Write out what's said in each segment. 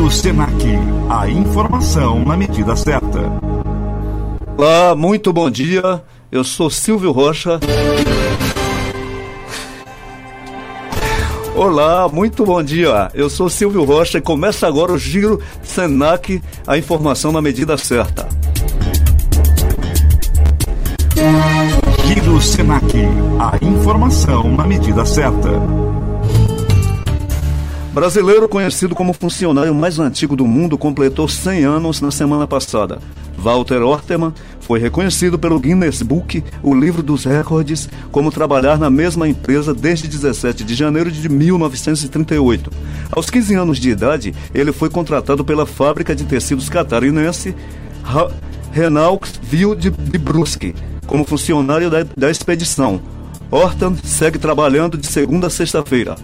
Giro Senac, a informação na medida certa. Olá, muito bom dia. Eu sou Silvio Rocha. Olá, muito bom dia. Eu sou Silvio Rocha e começa agora o Giro Senac, a informação na medida certa. Giro Senac, a informação na medida certa. Brasileiro conhecido como funcionário mais antigo do mundo completou 100 anos na semana passada. Walter Orteman foi reconhecido pelo Guinness Book, o livro dos recordes, como trabalhar na mesma empresa desde 17 de janeiro de 1938. Aos 15 anos de idade, ele foi contratado pela fábrica de tecidos catarinense Renaultville de, de Brusque, como funcionário da, da expedição. Horton segue trabalhando de segunda a sexta-feira.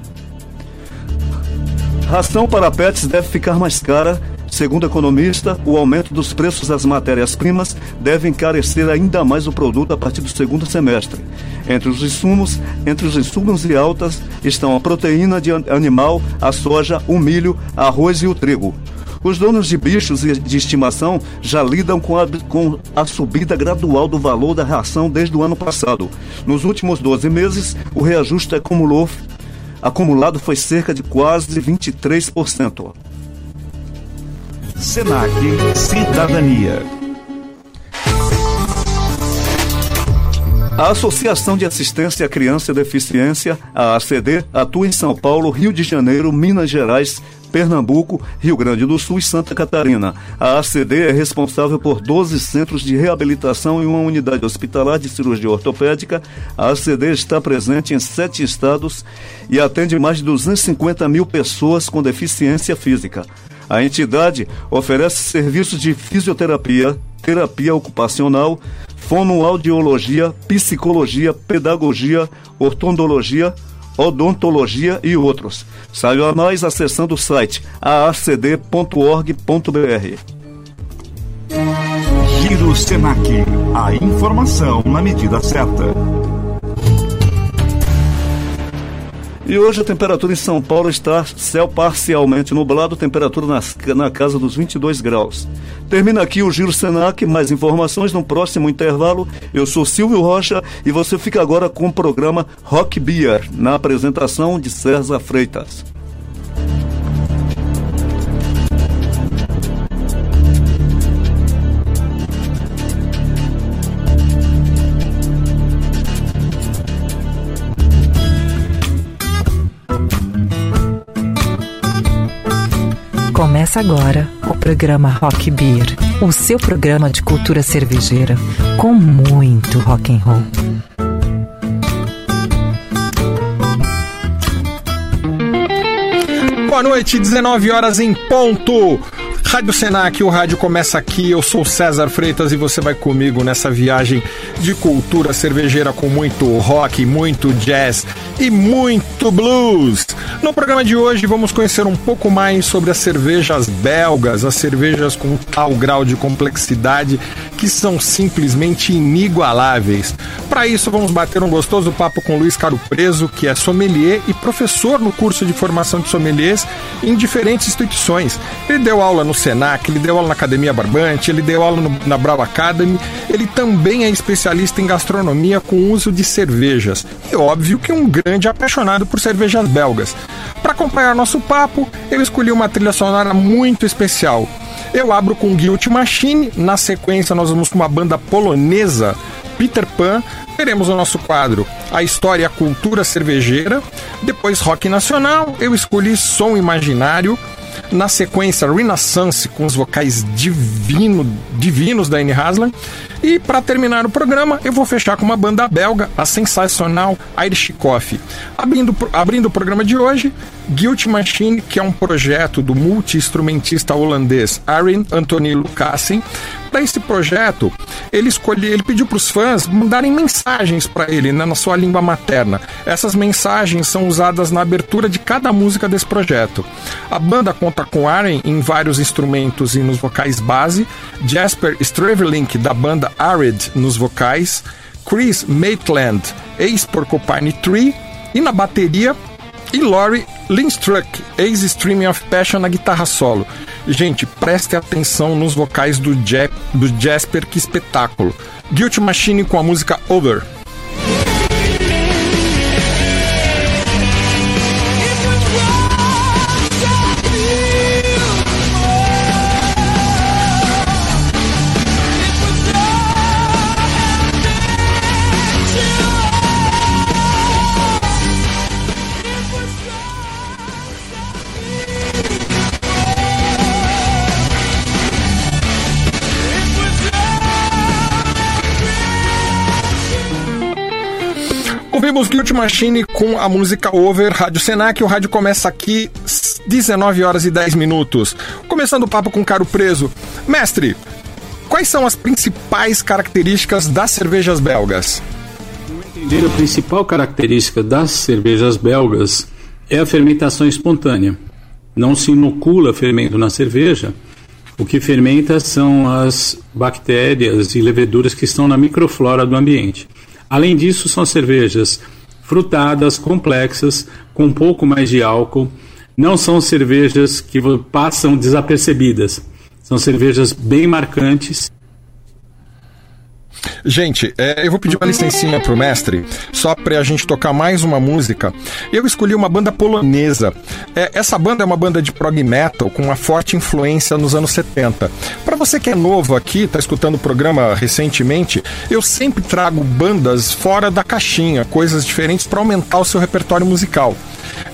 Ração para pets deve ficar mais cara. Segundo economista, o aumento dos preços das matérias-primas deve encarecer ainda mais o produto a partir do segundo semestre. Entre os insumos, entre os insumos e altas estão a proteína de animal, a soja, o milho, arroz e o trigo. Os donos de bichos de estimação já lidam com a, com a subida gradual do valor da ração desde o ano passado. Nos últimos 12 meses, o reajuste acumulou acumulado foi cerca de quase 23%. Senac Cidadania. A Associação de Assistência à Criança e Deficiência, a ACD, atua em São Paulo, Rio de Janeiro, Minas Gerais, Pernambuco, Rio Grande do Sul e Santa Catarina. A ACD é responsável por 12 centros de reabilitação e uma unidade hospitalar de cirurgia ortopédica. A ACD está presente em sete estados e atende mais de 250 mil pessoas com deficiência física. A entidade oferece serviços de fisioterapia, terapia ocupacional, fonoaudiologia, psicologia, pedagogia, ortodologia, odontologia e outros. Saiba mais acessando o site aacd.org.br. Giro Senac, a informação na medida certa. E hoje a temperatura em São Paulo está céu parcialmente nublado, temperatura nas, na casa dos 22 graus. Termina aqui o Giro Senac, mais informações no próximo intervalo. Eu sou Silvio Rocha e você fica agora com o programa Rock Beer, na apresentação de César Freitas. Começa agora o programa Rock Beer, o seu programa de cultura cervejeira com muito rock and roll. Boa noite, 19 horas em ponto. Rádio Senac, o rádio começa aqui. Eu sou César Freitas e você vai comigo nessa viagem de cultura cervejeira com muito rock, muito jazz e muito blues. No programa de hoje vamos conhecer um pouco mais sobre as cervejas belgas, as cervejas com tal grau de complexidade que são simplesmente inigualáveis. Para isso vamos bater um gostoso papo com Luiz Caro Preso, que é sommelier e professor no curso de formação de sommeliers em diferentes instituições. Ele deu aula no Senac, ele deu aula na Academia Barbante, ele deu aula no, na Brau Academy, ele também é especialista em gastronomia com uso de cervejas. E óbvio que um grande apaixonado por cervejas belgas. Para acompanhar nosso papo, eu escolhi uma trilha sonora muito especial. Eu abro com Guilty Machine, na sequência nós vamos com uma banda polonesa, Peter Pan, teremos o nosso quadro A História e a Cultura Cervejeira, depois Rock Nacional, eu escolhi Som Imaginário, na sequência, Renaissance com os vocais divino, divinos da Anne Haslam. E para terminar o programa, eu vou fechar com uma banda belga, a sensacional Irish Coffee. Abrindo, abrindo o programa de hoje, Guilty Machine, que é um projeto do multi-instrumentista holandês Arjen Anthony Lucassen. Para esse projeto, ele escolheu, ele pediu para os fãs mandarem mensagens para ele né, na sua língua materna. Essas mensagens são usadas na abertura de cada música desse projeto. A banda conta com Arjen em vários instrumentos e nos vocais base, Jasper Stravelink da banda Arid nos vocais, Chris Maitland, ex-Porcupine Tree, e na bateria, e Laurie Lynn Struck, Ace Streaming of Passion na guitarra solo. Gente, preste atenção nos vocais do, Je do Jasper, que espetáculo. Guilty Machine com a música Over. Ouvimos Guilty Machine com a música Over, Rádio Senac. O rádio começa aqui 19 horas e 10 minutos. Começando o papo com o Caro Preso. Mestre, quais são as principais características das cervejas belgas? Entender a principal característica das cervejas belgas é a fermentação espontânea. Não se inocula fermento na cerveja. O que fermenta são as bactérias e leveduras que estão na microflora do ambiente. Além disso, são cervejas frutadas, complexas, com um pouco mais de álcool. Não são cervejas que passam desapercebidas. São cervejas bem marcantes Gente, é, eu vou pedir uma licencinha pro mestre, só pra gente tocar mais uma música. Eu escolhi uma banda polonesa. É, essa banda é uma banda de prog metal com uma forte influência nos anos 70. Para você que é novo aqui, tá escutando o programa recentemente, eu sempre trago bandas fora da caixinha, coisas diferentes para aumentar o seu repertório musical.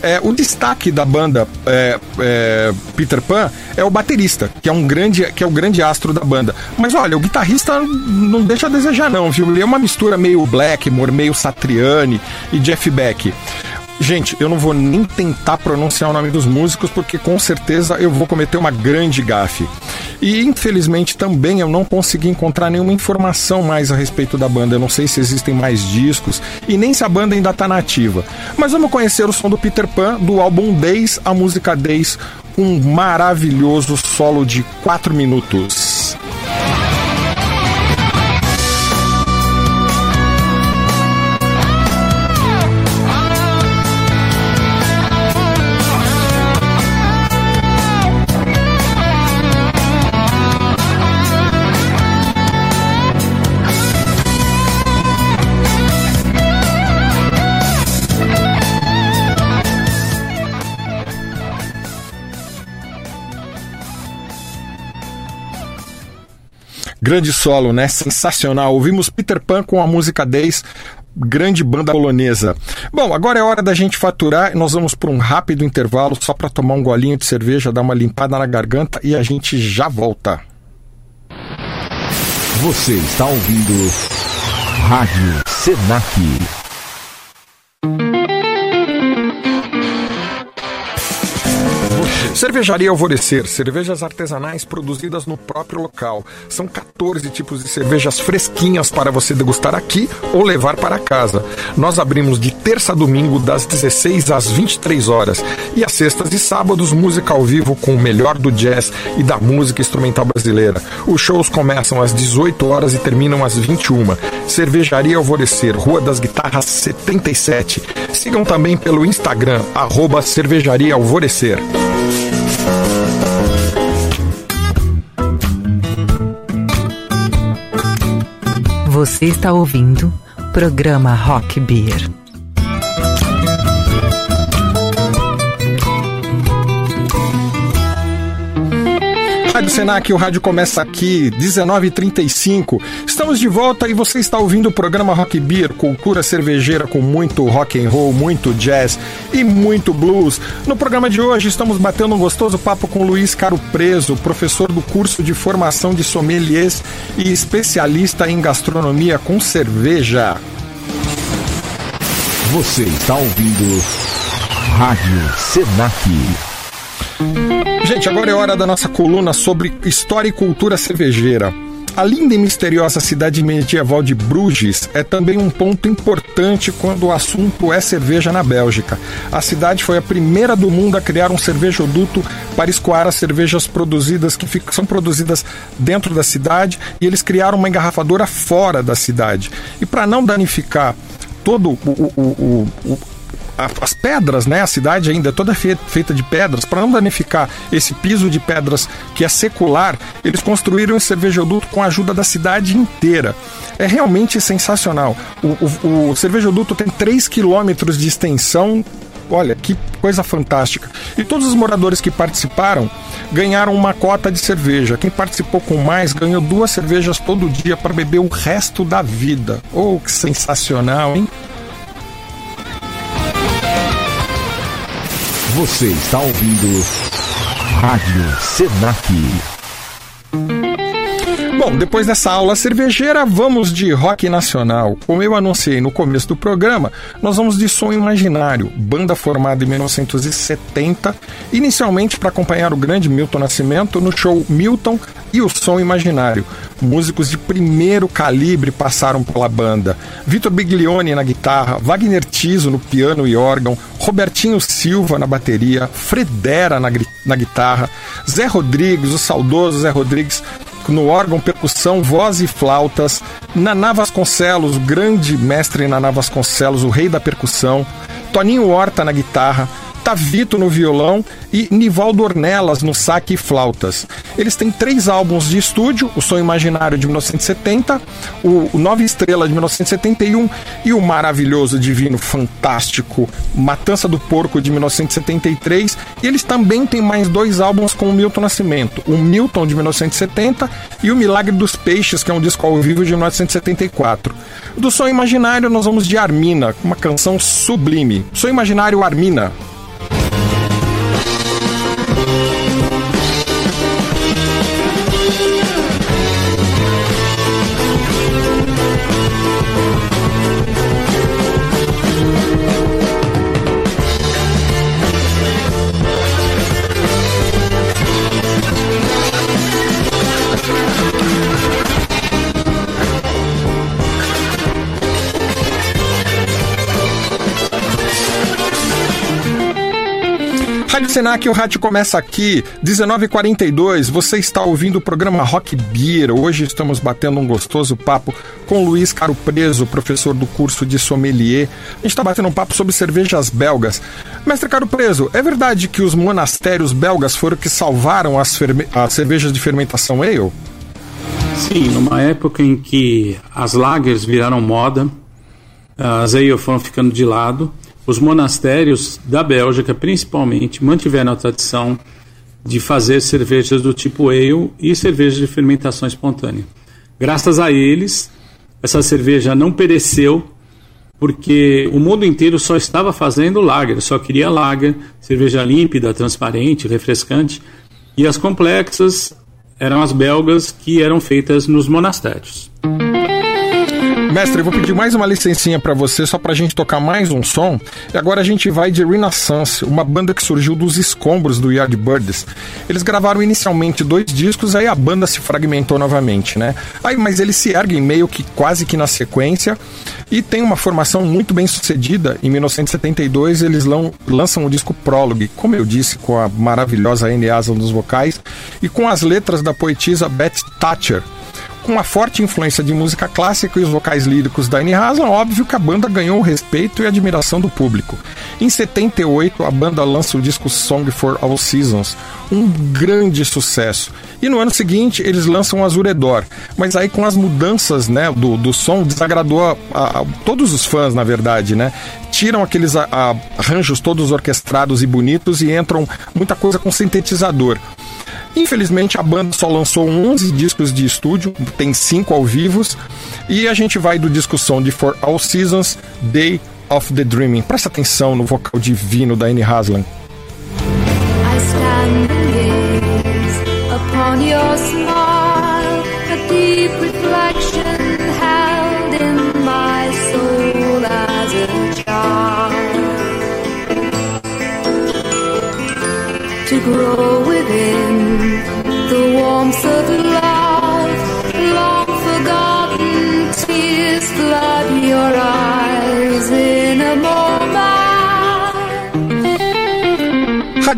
É, o destaque da banda é, é, Peter Pan é o baterista, que é um grande, que é o grande astro da banda. Mas olha, o guitarrista não deixa a desejar não, viu? Ele é uma mistura meio Blackmore, meio Satriani e Jeff Beck. Gente, eu não vou nem tentar pronunciar o nome dos músicos porque com certeza eu vou cometer uma grande gafe. E infelizmente também eu não consegui encontrar nenhuma informação mais a respeito da banda. Eu não sei se existem mais discos e nem se a banda ainda está nativa. Mas vamos conhecer o som do Peter Pan do álbum Days, a música Days, um maravilhoso solo de 4 minutos. Grande solo, né? Sensacional. Ouvimos Peter Pan com a música 10, grande banda polonesa. Bom, agora é hora da gente faturar. Nós vamos para um rápido intervalo só para tomar um golinho de cerveja, dar uma limpada na garganta e a gente já volta. Você está ouvindo Rádio Senac. Cervejaria Alvorecer, cervejas artesanais produzidas no próprio local. São 14 tipos de cervejas fresquinhas para você degustar aqui ou levar para casa. Nós abrimos de terça a domingo das 16 às 23 horas e às sextas e sábados música ao vivo com o melhor do jazz e da música instrumental brasileira. Os shows começam às 18 horas e terminam às 21. Cervejaria Alvorecer, Rua das Guitarras 77. Sigam também pelo Instagram, arroba Cervejaria Alvorecer. Você está ouvindo programa Rock Beer. Rádio Senac, o rádio começa aqui, 19h35. Estamos de volta e você está ouvindo o programa Rock Beer, cultura cervejeira com muito rock and roll, muito jazz e muito blues. No programa de hoje estamos batendo um gostoso papo com Luiz Caro Preso, professor do curso de formação de sommeliers e especialista em gastronomia com cerveja. Você está ouvindo Rádio Senac. Gente, agora é hora da nossa coluna sobre história e cultura cervejeira. A linda e misteriosa cidade medieval de Bruges é também um ponto importante quando o assunto é cerveja na Bélgica. A cidade foi a primeira do mundo a criar um cervejoduto para escoar as cervejas produzidas que são produzidas dentro da cidade e eles criaram uma engarrafadora fora da cidade. E para não danificar todo o, o, o, as pedras, né? A cidade ainda é toda feita de pedras. Para não danificar esse piso de pedras que é secular, eles construíram esse cervejoduto com a ajuda da cidade inteira. É realmente sensacional. O, o, o cervejoduto tem 3 quilômetros de extensão Olha, que coisa fantástica. E todos os moradores que participaram ganharam uma cota de cerveja. Quem participou com mais ganhou duas cervejas todo dia para beber o resto da vida. Oh, que sensacional, hein? Você está ouvindo Rádio Senac. Bom, depois dessa aula cervejeira, vamos de rock nacional. Como eu anunciei no começo do programa, nós vamos de Som Imaginário, banda formada em 1970, inicialmente para acompanhar o grande Milton Nascimento no show Milton e o Som Imaginário. Músicos de primeiro calibre passaram pela banda. Vitor Biglione na guitarra, Wagner Tiso no piano e órgão, Robertinho Silva na bateria, Fredera na, na guitarra, Zé Rodrigues, o saudoso Zé Rodrigues no órgão, percussão, voz e flautas, Naná Vasconcelos, grande mestre Naná Vasconcelos, o rei da percussão, Toninho Horta na guitarra, Tavito no violão e Nivaldo Ornelas no saque e flautas. Eles têm três álbuns de estúdio: O Sonho Imaginário de 1970, o, Nova Estrela de 1971 e o maravilhoso, divino, fantástico Matança do Porco de 1973. E eles também têm mais dois álbuns com o Milton Nascimento: o Milton de 1970 e o Milagre dos Peixes, que é um disco ao vivo de 1974. Do Sonho Imaginário, nós vamos de Armina, uma canção sublime. Sonho Imaginário Armina. Senac, o rádio começa aqui, 19h42. Você está ouvindo o programa Rock Beer. Hoje estamos batendo um gostoso papo com Luiz Caro Preso, professor do curso de sommelier. A gente está batendo um papo sobre cervejas belgas. Mestre Caro Preso, é verdade que os monastérios belgas foram que salvaram as, as cervejas de fermentação ale? Sim, numa época em que as lagers viraram moda, as ale foram ficando de lado os monastérios da Bélgica, principalmente, mantiveram a tradição de fazer cervejas do tipo ale e cervejas de fermentação espontânea. Graças a eles, essa cerveja não pereceu, porque o mundo inteiro só estava fazendo lager, só queria lager, cerveja límpida, transparente, refrescante, e as complexas eram as belgas que eram feitas nos monastérios. Mestre, eu vou pedir mais uma licencinha para você, só pra gente tocar mais um som. E agora a gente vai de Renaissance, uma banda que surgiu dos escombros do Yardbirds. Eles gravaram inicialmente dois discos, aí a banda se fragmentou novamente, né? Aí, mas eles se erguem meio que quase que na sequência e tem uma formação muito bem sucedida. Em 1972 eles lançam o disco Prologue, como eu disse, com a maravilhosa Anne nos vocais e com as letras da poetisa Beth Thatcher com uma forte influência de música clássica e os vocais líricos da Annie Haslam, óbvio que a banda ganhou o respeito e admiração do público. Em 78, a banda lança o disco Song for All Seasons, um grande sucesso. E no ano seguinte, eles lançam Azuredor, mas aí com as mudanças né, do, do som, desagradou a, a, a todos os fãs, na verdade, né? Tiram aqueles arranjos todos orquestrados e bonitos e entram muita coisa com sintetizador. Infelizmente, a banda só lançou 11 discos de estúdio, tem 5 ao vivo, e a gente vai do disco som de For All Seasons, Day of the Dreaming. Presta atenção no vocal divino da Annie Haslam. I stand upon your smile,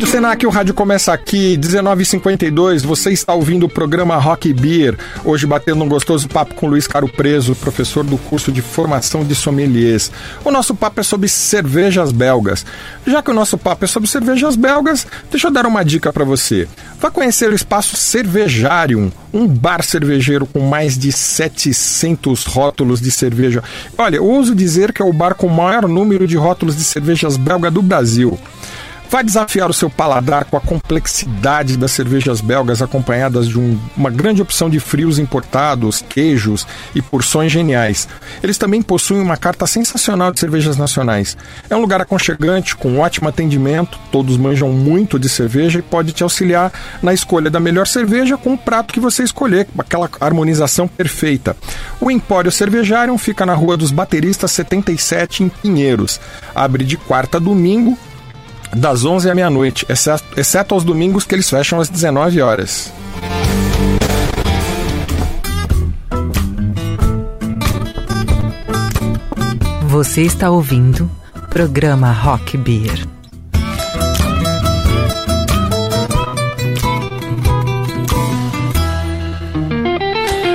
Rádio Senac, o rádio começa aqui, 19h52. Você está ouvindo o programa Rock Beer. Hoje batendo um gostoso papo com Luiz Caro Preso, professor do curso de formação de sommeliers. O nosso papo é sobre cervejas belgas. Já que o nosso papo é sobre cervejas belgas, deixa eu dar uma dica para você. Vá conhecer o espaço Cervejarium, um bar cervejeiro com mais de 700 rótulos de cerveja. Olha, ouso dizer que é o bar com o maior número de rótulos de cervejas belga do Brasil. Vai desafiar o seu paladar com a complexidade das cervejas belgas, acompanhadas de um, uma grande opção de frios importados, queijos e porções geniais. Eles também possuem uma carta sensacional de cervejas nacionais. É um lugar aconchegante, com ótimo atendimento, todos manjam muito de cerveja e pode te auxiliar na escolha da melhor cerveja com o prato que você escolher, aquela harmonização perfeita. O Empório Cervejário fica na Rua dos Bateristas 77, em Pinheiros. Abre de quarta a domingo das 11 à meia-noite, exceto, exceto aos domingos que eles fecham às 19 horas. Você está ouvindo programa Rock Beer.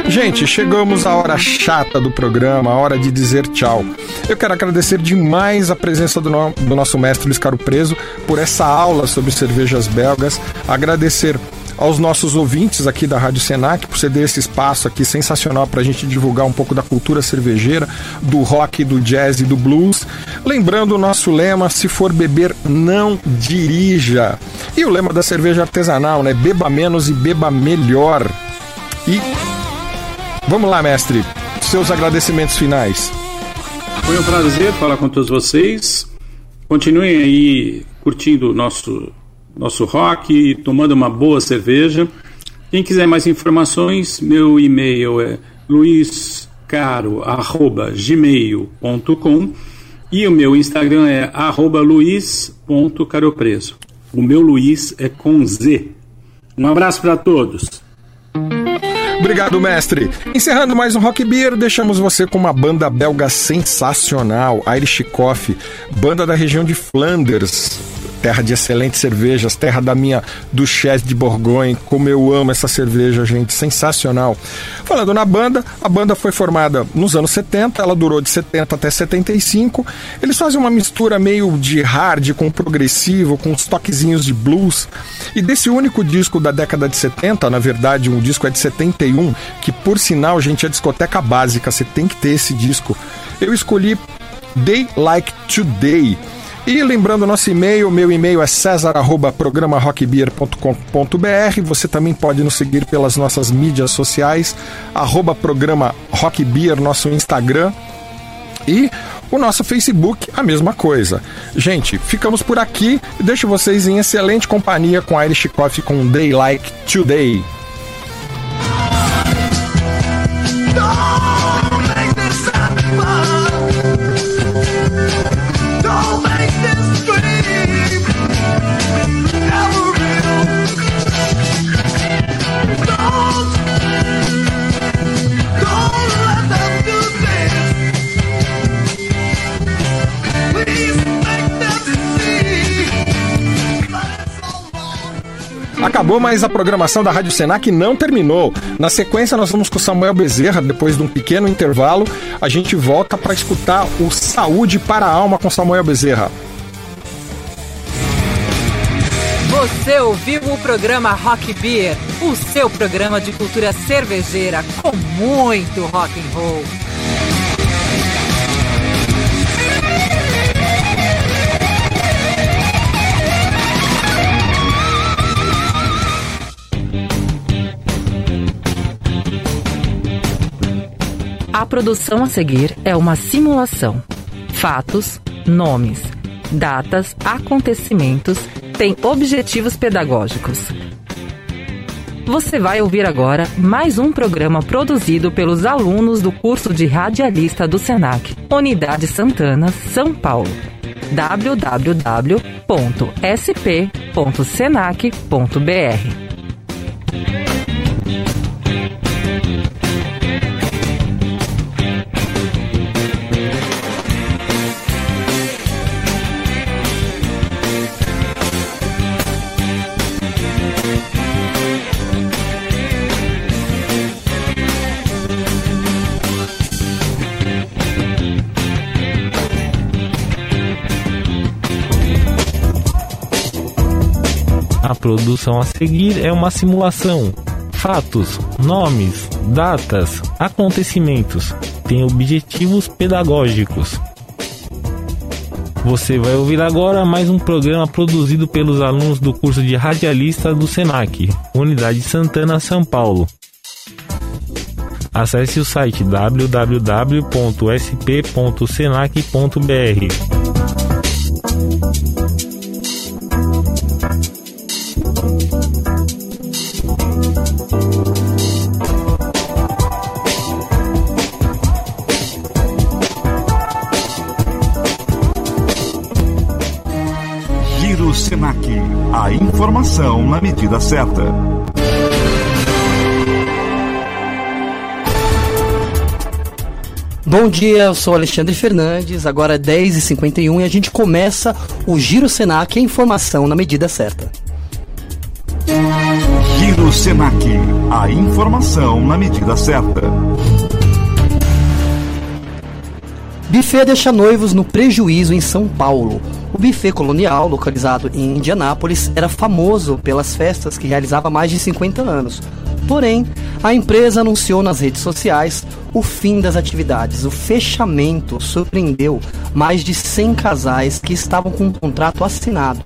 Gente, chegamos à hora chata do programa, a hora de dizer tchau. Eu quero agradecer demais a presença do, no, do nosso mestre Luiz Caro Preso por essa aula sobre cervejas belgas. Agradecer aos nossos ouvintes aqui da Rádio Senac por ceder esse espaço aqui sensacional para a gente divulgar um pouco da cultura cervejeira, do rock, do jazz e do blues. Lembrando o nosso lema: se for beber, não dirija. E o lema da cerveja artesanal, né? Beba menos e beba melhor. E Vamos lá, mestre. Seus agradecimentos finais. Foi um prazer falar com todos vocês. Continuem aí curtindo o nosso, nosso rock, tomando uma boa cerveja. Quem quiser mais informações, meu e-mail é luiscaro.gmail.com e o meu Instagram é luis.caropreso. O meu Luiz é com Z. Um abraço para todos. Obrigado, mestre. Encerrando mais um Rock Beer, deixamos você com uma banda belga sensacional, Irish Coffee, banda da região de Flanders, terra de excelentes cervejas, terra da minha Duchesse de Bourgogne. Como eu amo essa cerveja, gente, sensacional. Falando na banda, a banda foi formada nos anos 70, ela durou de 70 até 75. Eles fazem uma mistura meio de hard com progressivo, com uns toquezinhos de blues. E desse único disco da década de 70, na verdade, um disco é de 71, que por sinal, gente, é discoteca básica, você tem que ter esse disco. Eu escolhi Day Like Today e lembrando nosso e-mail, meu e-mail é cesar@programarockbeer.com.br. Você também pode nos seguir pelas nossas mídias sociais, arroba programa Rockbeer, nosso Instagram. E o nosso Facebook, a mesma coisa. Gente, ficamos por aqui e deixo vocês em excelente companhia com Irish Coffee com Day Like Today. Acabou, mas a programação da Rádio Senac não terminou. Na sequência, nós vamos com Samuel Bezerra. Depois de um pequeno intervalo, a gente volta para escutar o Saúde para a Alma com Samuel Bezerra. Você ouviu o programa Rock Beer, o seu programa de cultura cervejeira com muito rock and roll. Produção a seguir é uma simulação. Fatos, nomes, datas, acontecimentos têm objetivos pedagógicos. Você vai ouvir agora mais um programa produzido pelos alunos do curso de radialista do SENAC, Unidade Santana, São Paulo. www.sp.senac.br produção a seguir é uma simulação. Fatos, nomes, datas, acontecimentos têm objetivos pedagógicos. Você vai ouvir agora mais um programa produzido pelos alunos do curso de radialista do SENAC, Unidade Santana, São Paulo. Acesse o site www.sp.senac.br. na medida certa. Bom dia, eu sou Alexandre Fernandes, agora é 10h51 e a gente começa o Giro Senac, a informação na medida certa. Giro Senac, a informação na medida certa. Buffet deixa noivos no prejuízo em São Paulo. O buffet colonial, localizado em Indianápolis, era famoso pelas festas que realizava há mais de 50 anos. Porém, a empresa anunciou nas redes sociais o fim das atividades. O fechamento surpreendeu mais de 100 casais que estavam com um contrato assinado.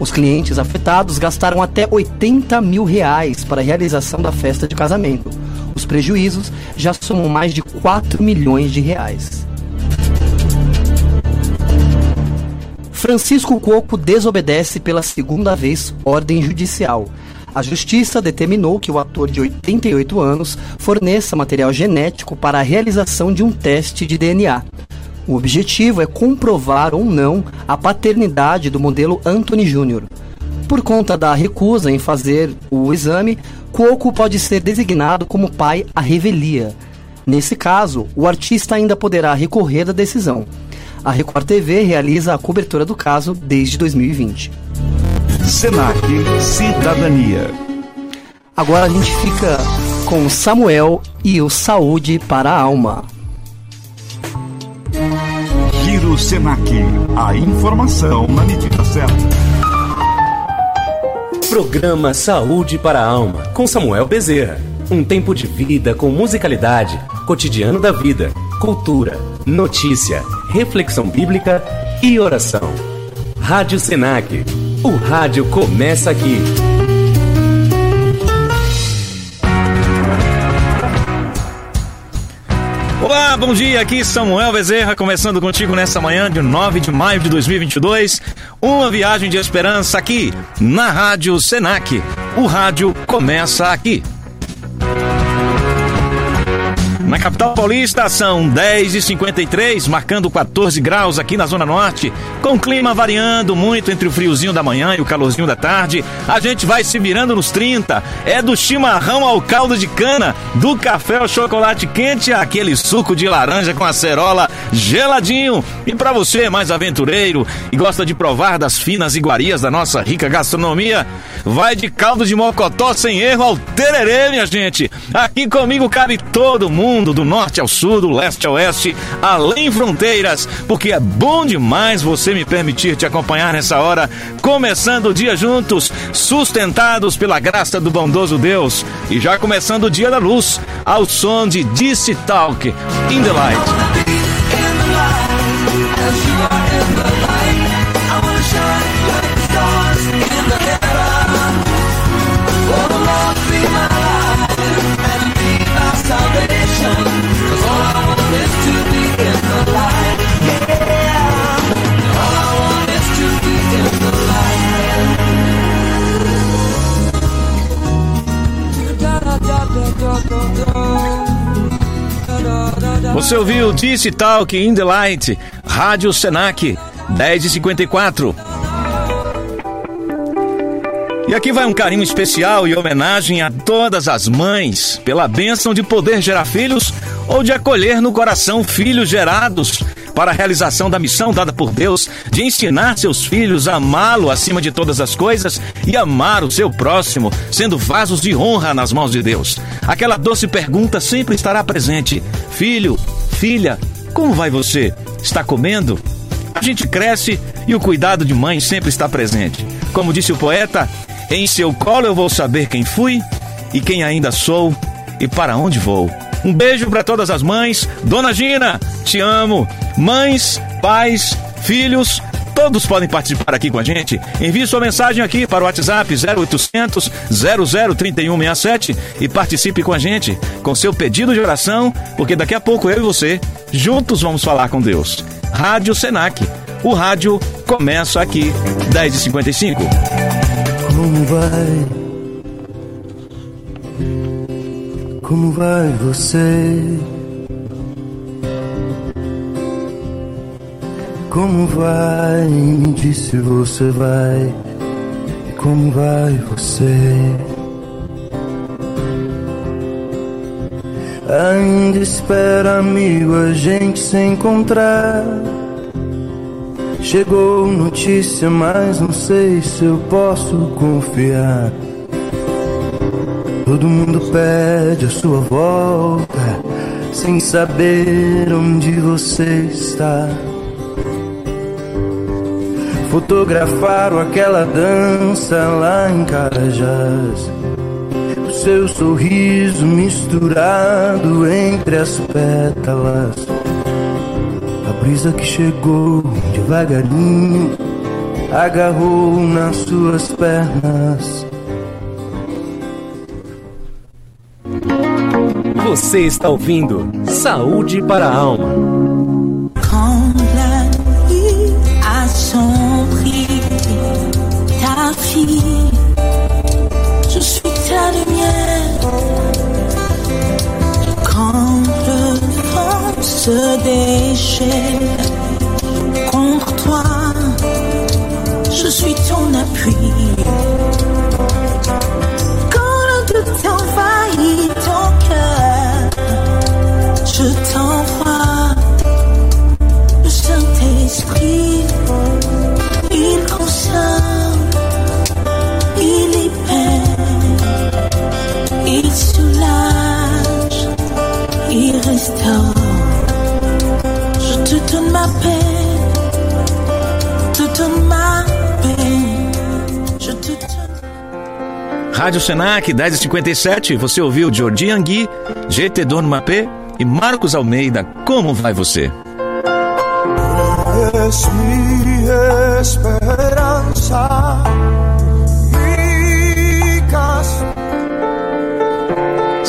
Os clientes afetados gastaram até 80 mil reais para a realização da festa de casamento. Os prejuízos já somam mais de 4 milhões de reais. Francisco Coco desobedece pela segunda vez ordem judicial. A justiça determinou que o ator de 88 anos forneça material genético para a realização de um teste de DNA. O objetivo é comprovar ou não a paternidade do modelo Anthony Jr. Por conta da recusa em fazer o exame, Coco pode ser designado como pai à revelia. Nesse caso, o artista ainda poderá recorrer da decisão. A Record TV realiza a cobertura do caso desde 2020. Senac Cidadania. Agora a gente fica com Samuel e o Saúde para a Alma. Giro Senac. A informação na medida certa. Programa Saúde para a Alma, com Samuel Bezerra. Um tempo de vida com musicalidade, cotidiano da vida, cultura, notícia, reflexão bíblica e oração. Rádio Senac. O rádio começa aqui. Olá, bom dia. Aqui Samuel Bezerra, começando contigo nessa manhã de 9 de maio de 2022. Uma viagem de esperança aqui na Rádio Senac. O rádio começa aqui. Na capital paulista são 10h53, marcando 14 graus aqui na Zona Norte, com clima variando muito entre o friozinho da manhã e o calorzinho da tarde. A gente vai se virando nos 30. É do chimarrão ao caldo de cana, do café ao chocolate quente, aquele suco de laranja com acerola geladinho. E para você mais aventureiro e gosta de provar das finas iguarias da nossa rica gastronomia, vai de caldo de mocotó sem erro ao tererê, minha gente. Aqui comigo cabe todo mundo mundo, do norte ao sul, do leste ao oeste, além fronteiras, porque é bom demais você me permitir te acompanhar nessa hora, começando o dia juntos, sustentados pela graça do bondoso Deus, e já começando o dia da luz, ao som de DC Talk in the Light. Você ouviu Disse Talk in the Light, Rádio Senac, 10h54. E aqui vai um carinho especial e homenagem a todas as mães pela bênção de poder gerar filhos ou de acolher no coração filhos gerados para a realização da missão dada por Deus de ensinar seus filhos a amá-lo acima de todas as coisas e amar o seu próximo, sendo vasos de honra nas mãos de Deus. Aquela doce pergunta sempre estará presente: Filho, filha, como vai você? Está comendo? A gente cresce e o cuidado de mãe sempre está presente. Como disse o poeta, Em seu colo eu vou saber quem fui e quem ainda sou e para onde vou. Um beijo para todas as mães. Dona Gina, te amo. Mães, pais, filhos, todos podem participar aqui com a gente. Envie sua mensagem aqui para o WhatsApp 0800 003167 e participe com a gente com seu pedido de oração, porque daqui a pouco eu e você juntos vamos falar com Deus. Rádio Senac. O rádio começa aqui, 10h55. Como vai? Como vai você? Como vai? Me disse você vai. Como vai você? Ainda espera, amigo, a gente se encontrar. Chegou notícia, mas não sei se eu posso confiar. Todo mundo pede a sua volta, sem saber onde você está. Fotografaram aquela dança lá em Carajás. O seu sorriso misturado entre as pétalas. A brisa que chegou devagarinho agarrou nas suas pernas. Você está ouvindo Saúde para a Alma. Rádio Senac 1057, você ouviu Jordi Angui, GT Dono Mapê e Marcos Almeida. Como vai você? Es mi esperanza,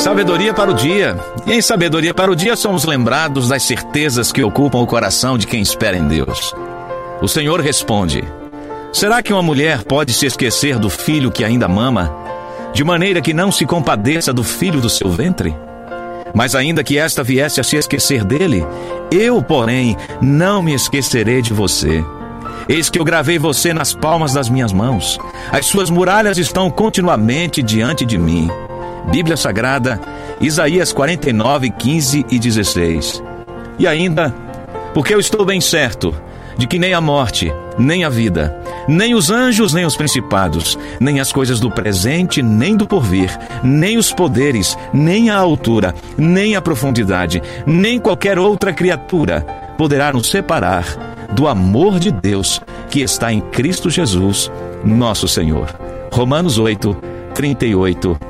Sabedoria para o dia. E em Sabedoria para o dia somos lembrados das certezas que ocupam o coração de quem espera em Deus. O Senhor responde: Será que uma mulher pode se esquecer do filho que ainda mama, de maneira que não se compadeça do filho do seu ventre? Mas ainda que esta viesse a se esquecer dele, eu, porém, não me esquecerei de você. Eis que eu gravei você nas palmas das minhas mãos. As suas muralhas estão continuamente diante de mim. Bíblia Sagrada, Isaías 49, 15 e 16. E ainda, porque eu estou bem certo de que nem a morte, nem a vida, nem os anjos, nem os principados, nem as coisas do presente, nem do porvir, nem os poderes, nem a altura, nem a profundidade, nem qualquer outra criatura poderá nos separar do amor de Deus que está em Cristo Jesus, nosso Senhor. Romanos 8, 38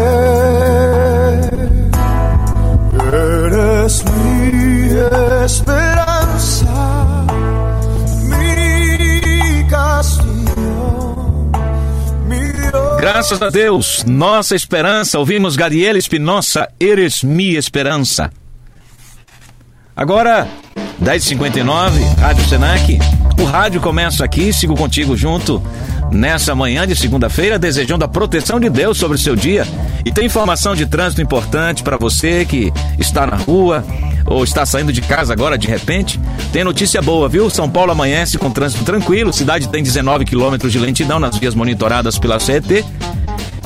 Graças a Deus, nossa esperança. Ouvimos Gadiel Espinosa, Eres mi esperança. Agora, 10h59, Rádio Senac. O rádio começa aqui, sigo contigo junto nessa manhã de segunda-feira, desejando a proteção de Deus sobre o seu dia. E tem informação de trânsito importante para você que está na rua ou está saindo de casa agora de repente. Tem notícia boa, viu? São Paulo amanhece com trânsito tranquilo, cidade tem 19 quilômetros de lentidão nas vias monitoradas pela CET.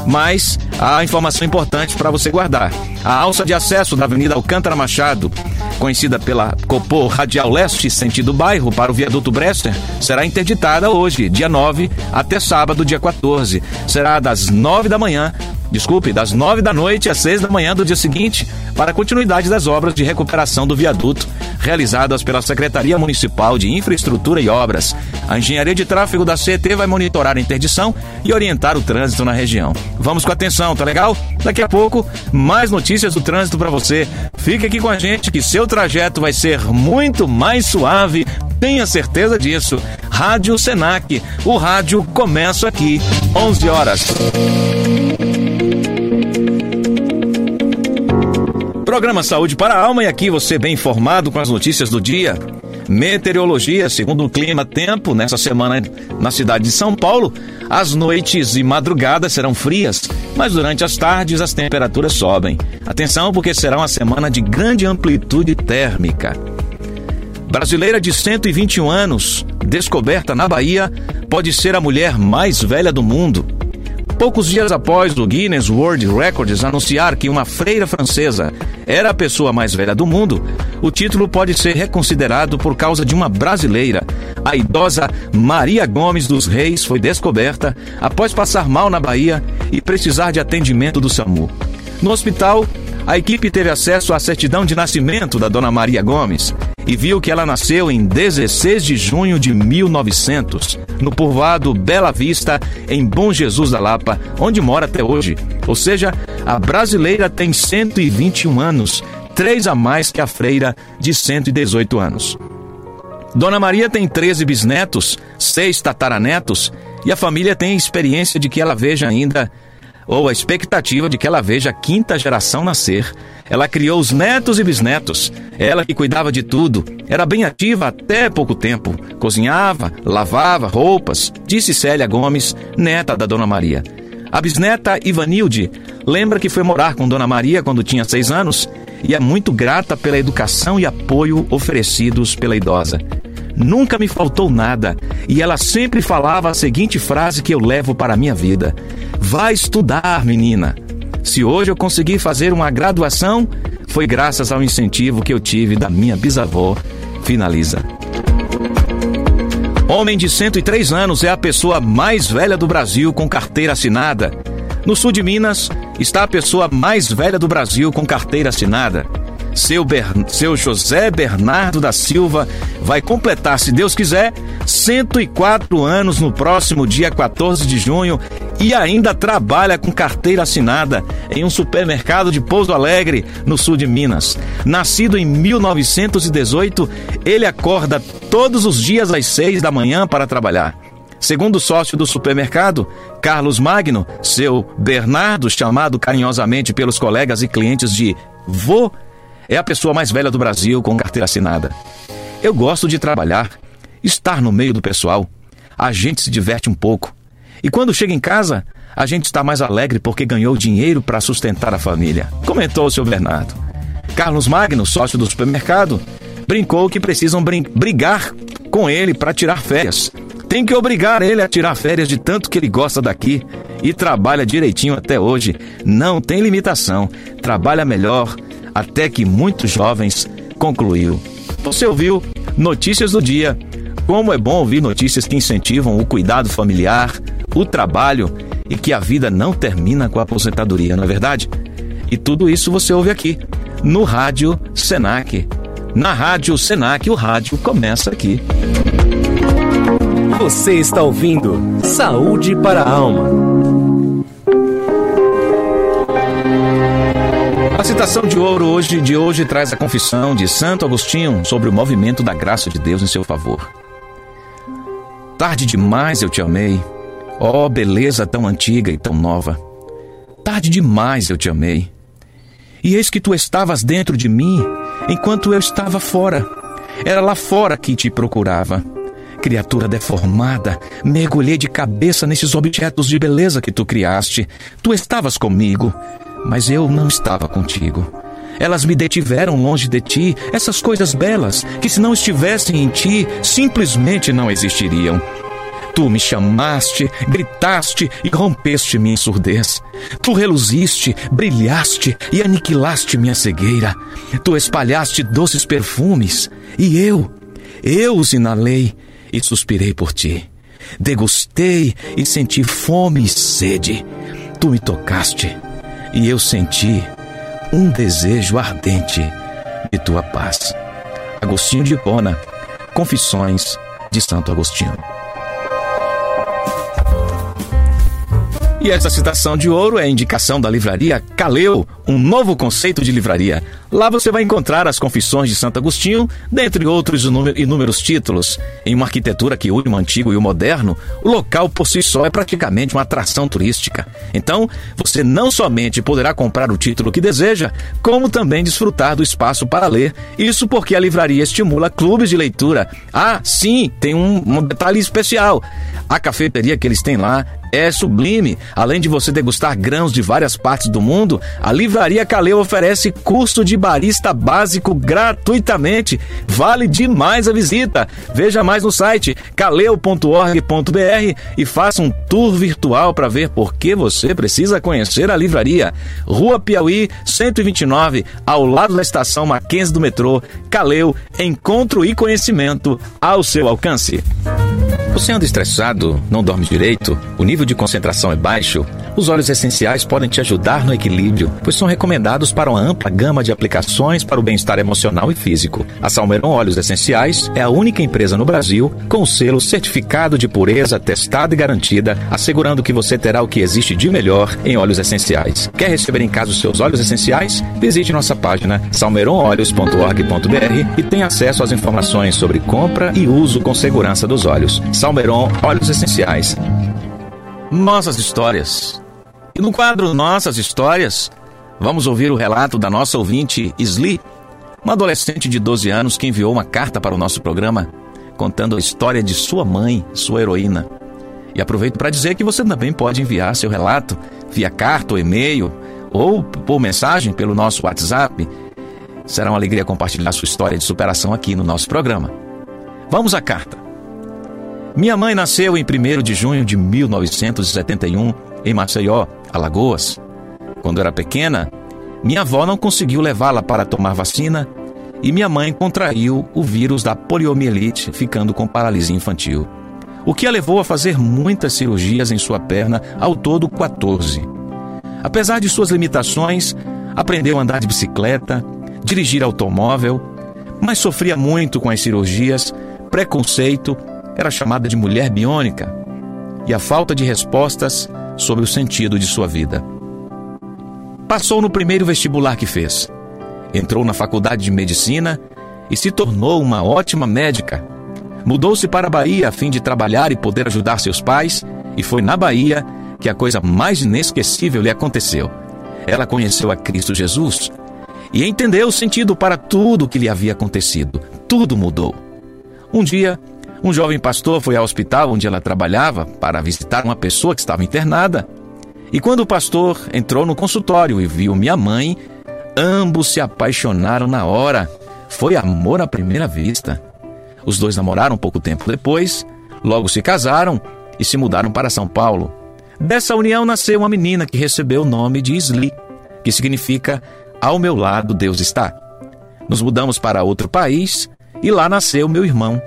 Mas há informação importante para você guardar. A alça de acesso da Avenida Alcântara Machado conhecida pela Copô Radial Leste, sentido bairro, para o viaduto Brester, será interditada hoje, dia 9, até sábado, dia 14. Será das 9 da manhã desculpe, das 9 da noite às 6 da manhã do dia seguinte, para a continuidade das obras de recuperação do viaduto realizadas pela Secretaria Municipal de Infraestrutura e Obras. A Engenharia de Tráfego da CET vai monitorar a interdição e orientar o trânsito na região. Vamos com atenção, tá legal? Daqui a pouco, mais notícias do trânsito para você. Fique aqui com a gente que seu trajeto vai ser muito mais suave. Tenha certeza disso. Rádio Senac. O rádio começa aqui. 11 horas. Programa Saúde para a Alma e aqui você bem informado com as notícias do dia. Meteorologia, segundo o clima tempo, nessa semana na cidade de São Paulo, as noites e madrugadas serão frias, mas durante as tardes as temperaturas sobem. Atenção, porque será uma semana de grande amplitude térmica. Brasileira de 121 anos, descoberta na Bahia, pode ser a mulher mais velha do mundo. Poucos dias após o Guinness World Records anunciar que uma freira francesa era a pessoa mais velha do mundo, o título pode ser reconsiderado por causa de uma brasileira. A idosa Maria Gomes dos Reis foi descoberta após passar mal na Bahia e precisar de atendimento do SAMU. No hospital, a equipe teve acesso à certidão de nascimento da dona Maria Gomes e viu que ela nasceu em 16 de junho de 1900, no povoado Bela Vista, em Bom Jesus da Lapa, onde mora até hoje. Ou seja, a brasileira tem 121 anos, três a mais que a freira de 118 anos. Dona Maria tem 13 bisnetos, seis tataranetos, e a família tem experiência de que ela veja ainda ou a expectativa de que ela veja a quinta geração nascer. Ela criou os netos e bisnetos. Ela que cuidava de tudo. Era bem ativa até pouco tempo. Cozinhava, lavava roupas, disse Célia Gomes, neta da Dona Maria. A bisneta Ivanilde lembra que foi morar com Dona Maria quando tinha seis anos e é muito grata pela educação e apoio oferecidos pela idosa. Nunca me faltou nada e ela sempre falava a seguinte frase que eu levo para a minha vida: Vai estudar, menina. Se hoje eu consegui fazer uma graduação, foi graças ao incentivo que eu tive da minha bisavó. Finaliza. Homem de 103 anos é a pessoa mais velha do Brasil com carteira assinada. No sul de Minas está a pessoa mais velha do Brasil com carteira assinada seu, Ber... seu José Bernardo da Silva vai completar, se Deus quiser, 104 anos no próximo dia 14 de junho e ainda trabalha com carteira assinada em um supermercado de Pouso Alegre, no sul de Minas. Nascido em 1918, ele acorda todos os dias às 6 da manhã para trabalhar. Segundo o sócio do supermercado, Carlos Magno, seu Bernardo, chamado carinhosamente pelos colegas e clientes de Vô, é a pessoa mais velha do Brasil com carteira assinada. Eu gosto de trabalhar, estar no meio do pessoal. A gente se diverte um pouco. E quando chega em casa, a gente está mais alegre porque ganhou dinheiro para sustentar a família, comentou o seu Bernardo. Carlos Magno, sócio do supermercado, brincou que precisam brigar com ele para tirar férias. Tem que obrigar ele a tirar férias de tanto que ele gosta daqui e trabalha direitinho até hoje. Não tem limitação. Trabalha melhor, até que muitos jovens concluiu. Você ouviu Notícias do Dia. Como é bom ouvir notícias que incentivam o cuidado familiar, o trabalho e que a vida não termina com a aposentadoria, não é verdade? E tudo isso você ouve aqui, no Rádio Senac. Na Rádio Senac, o rádio começa aqui. Você está ouvindo Saúde para a Alma. A citação de ouro hoje, de hoje traz a confissão de Santo Agostinho sobre o movimento da graça de Deus em seu favor. Tarde demais eu te amei, ó oh, beleza tão antiga e tão nova. Tarde demais eu te amei. E eis que tu estavas dentro de mim, enquanto eu estava fora. Era lá fora que te procurava. Criatura deformada, mergulhei de cabeça nesses objetos de beleza que tu criaste. Tu estavas comigo, mas eu não estava contigo. Elas me detiveram longe de ti, essas coisas belas, que se não estivessem em ti, simplesmente não existiriam. Tu me chamaste, gritaste e rompeste minha surdez. Tu reluziste, brilhaste e aniquilaste minha cegueira. Tu espalhaste doces perfumes e eu, eu os inalei e suspirei por ti. Degustei e senti fome e sede. Tu me tocaste e eu senti um desejo ardente de tua paz. Agostinho de Hipona, Confissões de Santo Agostinho. E essa citação de ouro é a indicação da livraria Caleu, um novo conceito de livraria. Lá você vai encontrar as Confissões de Santo Agostinho, dentre outros inúmeros títulos. Em uma arquitetura que une o antigo e o moderno, o local por si só é praticamente uma atração turística. Então, você não somente poderá comprar o título que deseja, como também desfrutar do espaço para ler. Isso porque a livraria estimula clubes de leitura. Ah, sim, tem um detalhe especial. A cafeteria que eles têm lá é sublime. Além de você degustar grãos de várias partes do mundo, a Livraria Caleu oferece curso de barista básico gratuitamente. Vale demais a visita. Veja mais no site caleu.org.br e faça um tour virtual para ver por que você precisa conhecer a livraria. Rua Piauí, 129, ao lado da estação Mackenzie do metrô. Caleu, encontro e conhecimento ao seu alcance. Você anda estressado, não dorme direito, o nível de concentração é baixo? Os óleos essenciais podem te ajudar no equilíbrio, pois são recomendados para uma ampla gama de aplicações para o bem-estar emocional e físico. A Salmeron Óleos Essenciais é a única empresa no Brasil com o selo certificado de pureza testada e garantida, assegurando que você terá o que existe de melhor em óleos essenciais. Quer receber em casa os seus óleos essenciais? Visite nossa página salmeronolhos.org.br e tenha acesso às informações sobre compra e uso com segurança dos óleos. Salmeron Óleos Essenciais. Nossas histórias. E no quadro Nossas Histórias, vamos ouvir o relato da nossa ouvinte Sli, uma adolescente de 12 anos que enviou uma carta para o nosso programa contando a história de sua mãe, sua heroína. E aproveito para dizer que você também pode enviar seu relato via carta ou e-mail ou por mensagem pelo nosso WhatsApp. Será uma alegria compartilhar sua história de superação aqui no nosso programa. Vamos à carta. Minha mãe nasceu em 1 de junho de 1971 em Maceió, Alagoas. Quando era pequena, minha avó não conseguiu levá-la para tomar vacina e minha mãe contraiu o vírus da poliomielite, ficando com paralisia infantil. O que a levou a fazer muitas cirurgias em sua perna, ao todo 14. Apesar de suas limitações, aprendeu a andar de bicicleta, dirigir automóvel, mas sofria muito com as cirurgias, preconceito era chamada de mulher biônica e a falta de respostas sobre o sentido de sua vida. Passou no primeiro vestibular que fez. Entrou na faculdade de medicina e se tornou uma ótima médica. Mudou-se para a Bahia a fim de trabalhar e poder ajudar seus pais, e foi na Bahia que a coisa mais inesquecível lhe aconteceu. Ela conheceu a Cristo Jesus e entendeu o sentido para tudo o que lhe havia acontecido. Tudo mudou. Um dia, um jovem pastor foi ao hospital onde ela trabalhava para visitar uma pessoa que estava internada. E quando o pastor entrou no consultório e viu minha mãe, ambos se apaixonaram na hora. Foi amor à primeira vista. Os dois namoraram pouco tempo depois, logo se casaram e se mudaram para São Paulo. Dessa união nasceu uma menina que recebeu o nome de Sli, que significa Ao meu lado Deus está. Nos mudamos para outro país e lá nasceu meu irmão,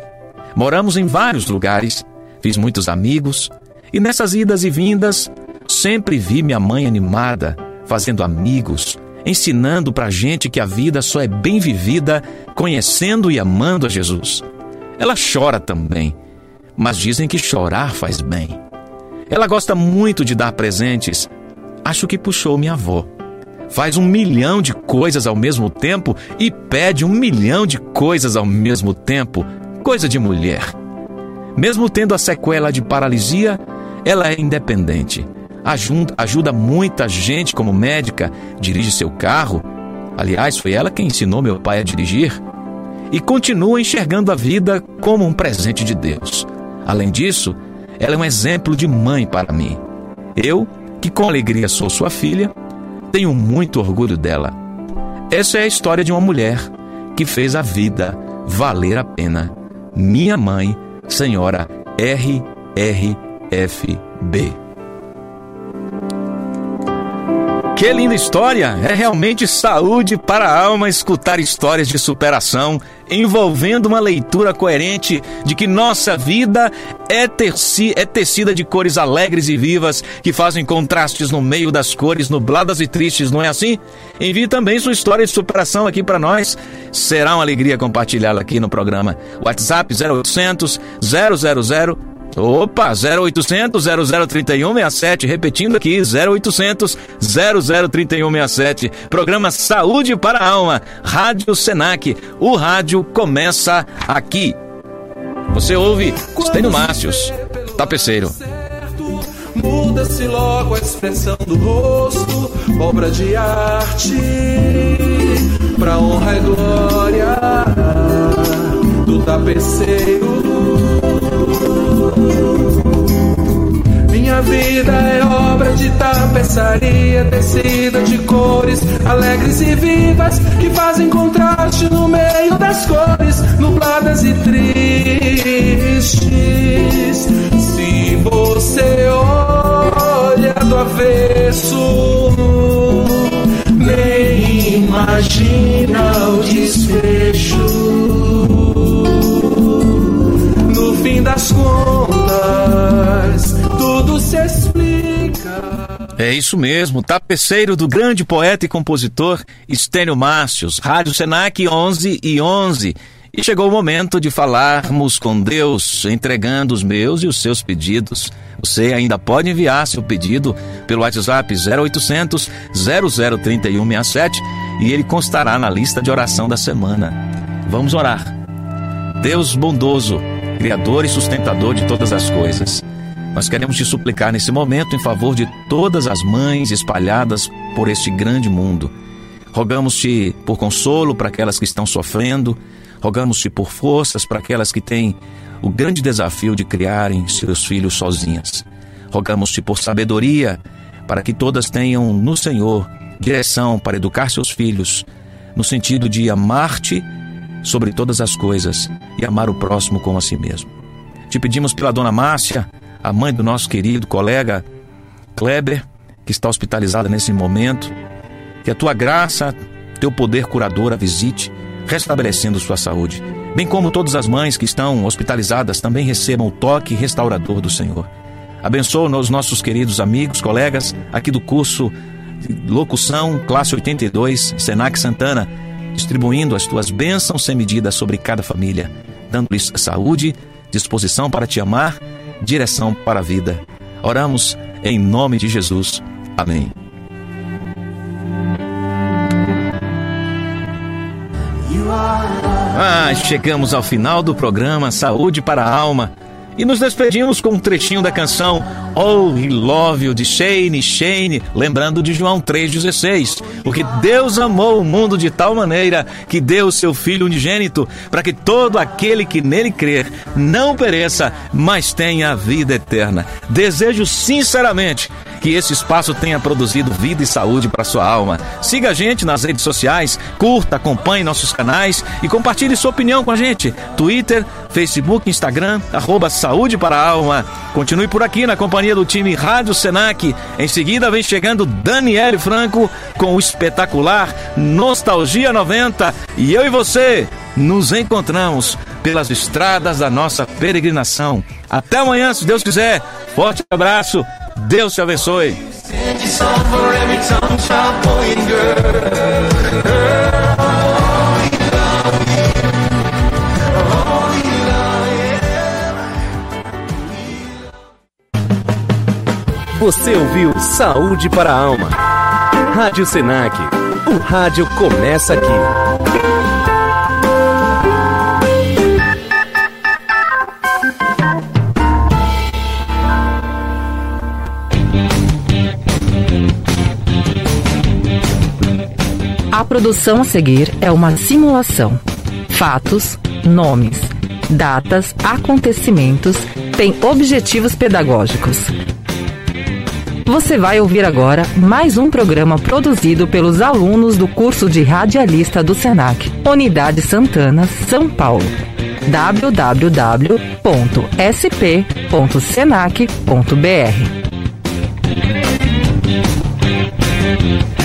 Moramos em vários lugares, fiz muitos amigos, e nessas idas e vindas, sempre vi minha mãe animada, fazendo amigos, ensinando pra gente que a vida só é bem vivida conhecendo e amando a Jesus. Ela chora também, mas dizem que chorar faz bem. Ela gosta muito de dar presentes. Acho que puxou minha avó. Faz um milhão de coisas ao mesmo tempo e pede um milhão de coisas ao mesmo tempo coisa de mulher. Mesmo tendo a sequela de paralisia, ela é independente. Ajuda, ajuda muita gente como médica, dirige seu carro. Aliás, foi ela quem ensinou meu pai a dirigir. E continua enxergando a vida como um presente de Deus. Além disso, ela é um exemplo de mãe para mim. Eu, que com alegria sou sua filha, tenho muito orgulho dela. Essa é a história de uma mulher que fez a vida valer a pena minha mãe, senhora R. Que linda história! É realmente saúde para a alma escutar histórias de superação envolvendo uma leitura coerente de que nossa vida é, terci é tecida de cores alegres e vivas que fazem contrastes no meio das cores nubladas e tristes, não é assim? Envie também sua história de superação aqui para nós. Será uma alegria compartilhá-la aqui no programa. WhatsApp 0800 000 Opa, 0800 003167, repetindo aqui, 0800 003167. Programa Saúde para a Alma, Rádio Senac. O rádio começa aqui. Você ouve Estênio Márcios, tapeceiro. Muda-se logo a expressão do rosto, obra de arte, pra honra e glória do tapeceiro. Minha vida é obra de tapeçaria, tecida de cores alegres e vivas que fazem contraste no meio das cores nubladas e tristes. Se você olha do avesso, nem imagina o desfecho fim das contas, tudo se explica. É isso mesmo, tapeceiro do grande poeta e compositor Estênio Márcios, Rádio Senac 11 e 11. E chegou o momento de falarmos com Deus, entregando os meus e os seus pedidos. Você ainda pode enviar seu pedido pelo WhatsApp 0800 003167 e ele constará na lista de oração da semana. Vamos orar. Deus bondoso, Criador e sustentador de todas as coisas. Nós queremos te suplicar nesse momento em favor de todas as mães espalhadas por este grande mundo. Rogamos-te por consolo para aquelas que estão sofrendo, rogamos-te por forças para aquelas que têm o grande desafio de criarem seus filhos sozinhas. Rogamos-te por sabedoria para que todas tenham no Senhor direção para educar seus filhos, no sentido de amar-te sobre todas as coisas e amar o próximo como a si mesmo. Te pedimos pela dona Márcia, a mãe do nosso querido colega Kleber, que está hospitalizada nesse momento, que a tua graça, teu poder curador a visite, restabelecendo sua saúde. Bem como todas as mães que estão hospitalizadas também recebam o toque restaurador do Senhor. Abençoa os nossos queridos amigos, colegas aqui do curso Locução, classe 82, Senac Santana distribuindo as tuas bênçãos sem medida sobre cada família, dando-lhes saúde, disposição para te amar, direção para a vida. Oramos em nome de Jesus. Amém. Ah, chegamos ao final do programa Saúde para a Alma. E nos despedimos com um trechinho da canção Oh, We Love You de Shane Shane, lembrando de João 3,16. Porque Deus amou o mundo de tal maneira que deu o seu Filho unigênito, para que todo aquele que nele crer não pereça, mas tenha a vida eterna. Desejo sinceramente que esse espaço tenha produzido vida e saúde para sua alma. Siga a gente nas redes sociais, curta, acompanhe nossos canais e compartilhe sua opinião com a gente. Twitter, Facebook, Instagram, arroba Saúde para a Alma. Continue por aqui na companhia do time Rádio Senac. Em seguida vem chegando Daniele Franco com o espetacular Nostalgia 90. E eu e você nos encontramos pelas estradas da nossa peregrinação. Até amanhã, se Deus quiser. Forte abraço. Deus te abençoe. Você ouviu Saúde para a Alma. Rádio Senac. O rádio começa aqui. A produção a seguir é uma simulação. Fatos, nomes, datas, acontecimentos têm objetivos pedagógicos. Você vai ouvir agora mais um programa produzido pelos alunos do curso de radialista do SENAC, Unidade Santana, São Paulo. www.sp.senac.br.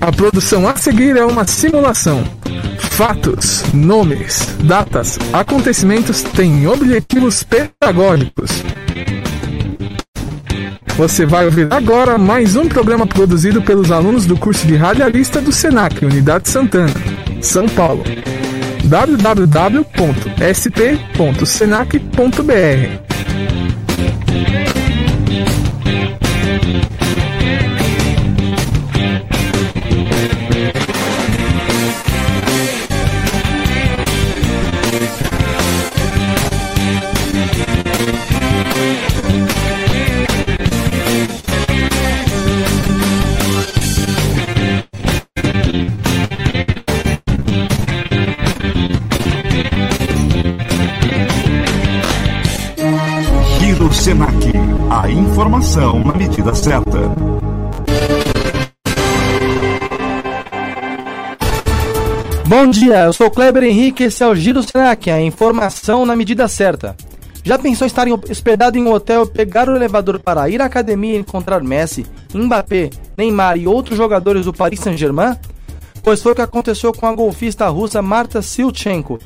A produção a seguir é uma simulação. Fatos, nomes, datas, acontecimentos têm objetivos pedagógicos. Você vai ouvir agora mais um programa produzido pelos alunos do curso de radialista do Senac, Unidade Santana, São Paulo. www.sp.senac.br informação na medida certa. Bom dia, eu sou Kleber Henrique, esse é o Giro Senac, a informação na medida certa. Já pensou estar hospedado em um hotel, pegar o elevador para ir à academia e encontrar Messi, Mbappé, Neymar e outros jogadores do Paris Saint-Germain? Pois foi o que aconteceu com a golfista russa Marta Silchenko.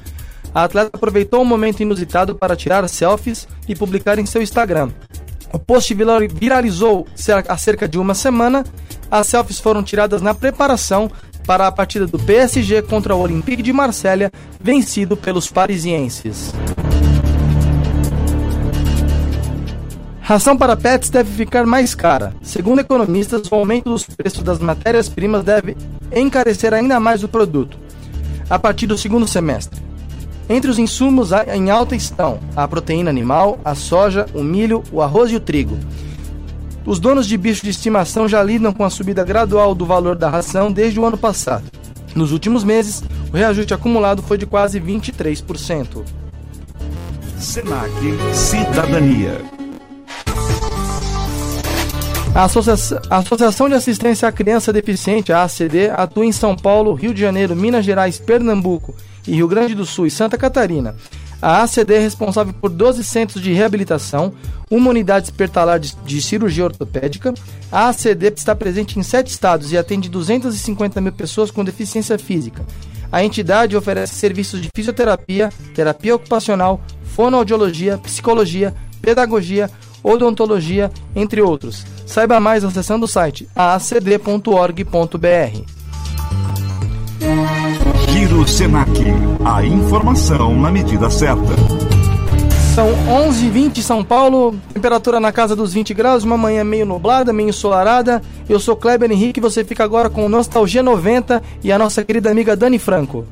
A atleta aproveitou um momento inusitado para tirar selfies e publicar em seu Instagram. O post vira- viralizou há cerca de uma semana. As selfies foram tiradas na preparação para a partida do PSG contra o Olympique de Marselha, vencido pelos parisienses. Ração para pets deve ficar mais cara. Segundo economistas, o aumento dos preços das matérias-primas deve encarecer ainda mais o produto a partir do segundo semestre. Entre os insumos em alta estão a proteína animal, a soja, o milho, o arroz e o trigo. Os donos de bichos de estimação já lidam com a subida gradual do valor da ração desde o ano passado. Nos últimos meses, o reajuste acumulado foi de quase 23%. Senac Cidadania. A Associação de Assistência à Criança Deficiente, a ACD, atua em São Paulo, Rio de Janeiro, Minas Gerais, Pernambuco Rio Grande do Sul e Santa Catarina. A ACD é responsável por 12 centros de reabilitação, uma unidade hospitalar de, de cirurgia ortopédica. A ACD está presente em sete estados e atende 250 mil pessoas com deficiência física. A entidade oferece serviços de fisioterapia, terapia ocupacional, fonoaudiologia, psicologia, pedagogia, odontologia, entre outros. Saiba mais acessando o site aacd.org.br. Giro Senac. A informação na medida certa. São 11h20 em São Paulo, temperatura na casa dos 20 graus, uma manhã meio nublada, meio ensolarada. Eu sou Kleber Henrique você fica agora com Nostalgia 90 e a nossa querida amiga Dani Franco.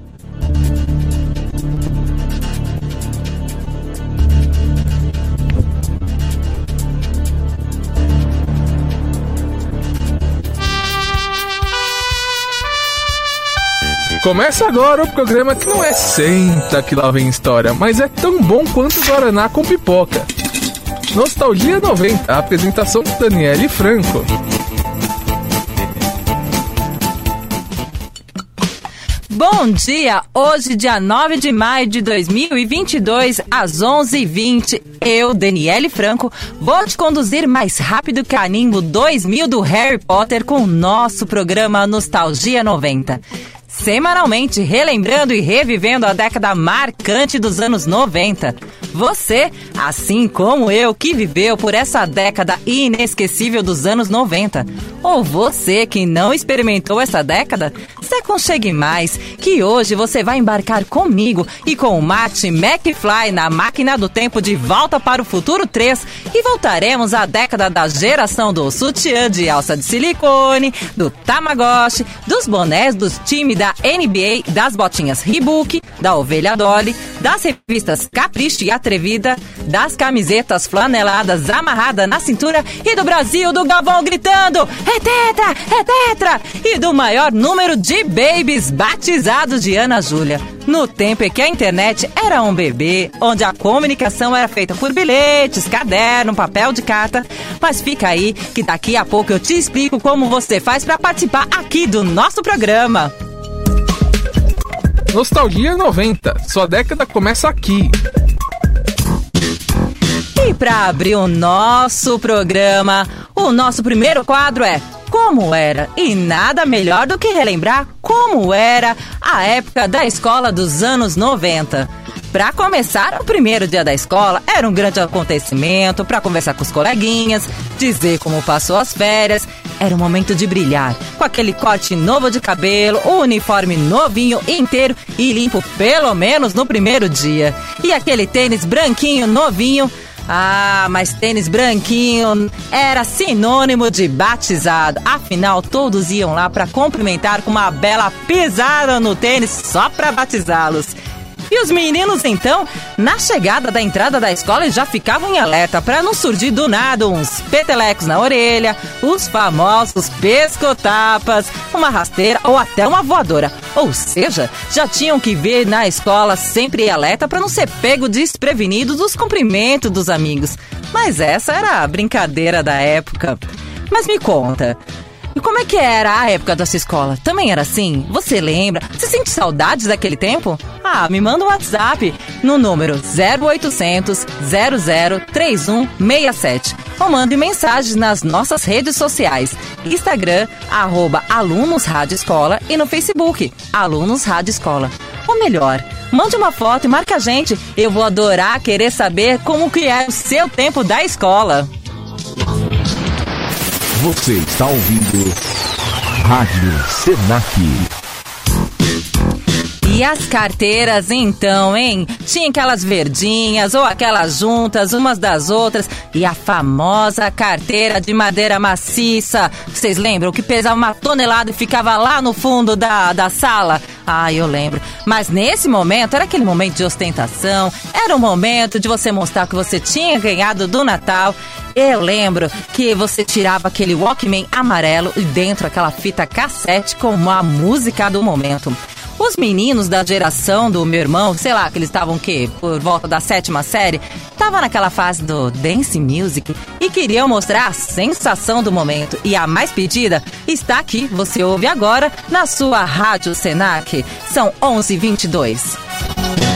Começa agora o programa que não é senta que lá vem história, mas é tão bom quanto Guaraná com pipoca. Nostalgia 90, a apresentação de Daniele Franco. Bom dia! Hoje, dia 9 de maio de 2022, às 11h20, eu, Daniele Franco, vou te conduzir mais rápido que a Nimbo 2000 do Harry Potter com o nosso programa Nostalgia 90. Semanalmente relembrando e revivendo a década marcante dos anos 90. Você, assim como eu, que viveu por essa década inesquecível dos anos 90. Ou você que não experimentou essa década, se aconchegue mais, que hoje você vai embarcar comigo e com o Marty McFly na máquina do tempo de Volta para o Futuro 3 e voltaremos à década da geração do sutiã de alça de silicone, do Tamagotchi, dos bonés dos times da NBA, das botinhas Reebok, da Ovelha Dolly, das revistas Capricho e Atrevida, das camisetas flaneladas amarrada na cintura e do Brasil do Galvão gritando é tetra, é tetra e do maior número de babies batizados de Ana Júlia. No tempo em que a internet era um bebê, onde a comunicação era feita por bilhetes, caderno, papel de carta. Mas fica aí que daqui a pouco eu te explico como você faz para participar aqui do nosso programa. Nostalgia 90. Sua década começa aqui. E para abrir o nosso programa, o nosso primeiro quadro é Como Era. E nada melhor do que relembrar como era a época da escola dos anos 90. Para começar, o primeiro dia da escola era um grande acontecimento para conversar com os coleguinhas, dizer como passou as férias. Era um momento de brilhar, com aquele corte novo de cabelo, o uniforme novinho inteiro e limpo pelo menos no primeiro dia. E aquele tênis branquinho novinho ah, mas tênis branquinho era sinônimo de batizado. Afinal, todos iam lá para cumprimentar com uma bela pisada no tênis só para batizá-los. E os meninos, então, na chegada da entrada da escola, já ficavam em alerta para não surgir do nada uns petelecos na orelha, os famosos pescotapas, uma rasteira ou até uma voadora. Ou seja, já tinham que ver na escola sempre em alerta para não ser pego desprevenido dos cumprimentos dos amigos. Mas essa era a brincadeira da época. Mas me conta, e como é que era a época da sua escola? Também era assim? Você lembra? Você sente saudades daquele tempo? Ah, me manda um WhatsApp no número 0800 003167 ou mande mensagens nas nossas redes sociais, Instagram, arroba Alunos Rádio Escola e no Facebook, Alunos Rádio Escola. Ou melhor, mande uma foto e marca a gente. Eu vou adorar querer saber como que é o seu tempo da escola. Você está ouvindo Rádio Senac. E as carteiras, então, hein? Tinha aquelas verdinhas ou aquelas juntas, umas das outras. E a famosa carteira de madeira maciça. Vocês lembram que pesava uma tonelada e ficava lá no fundo da, da sala? Ah, eu lembro. Mas nesse momento, era aquele momento de ostentação. Era o momento de você mostrar que você tinha ganhado do Natal. Eu lembro que você tirava aquele Walkman amarelo e dentro aquela fita cassete com a música do momento. Os meninos da geração do meu irmão, sei lá, que eles estavam o quê? Por volta da sétima série, estavam naquela fase do dance music e queriam mostrar a sensação do momento. E a mais pedida está aqui, você ouve agora na sua Rádio Senac. São 11:22.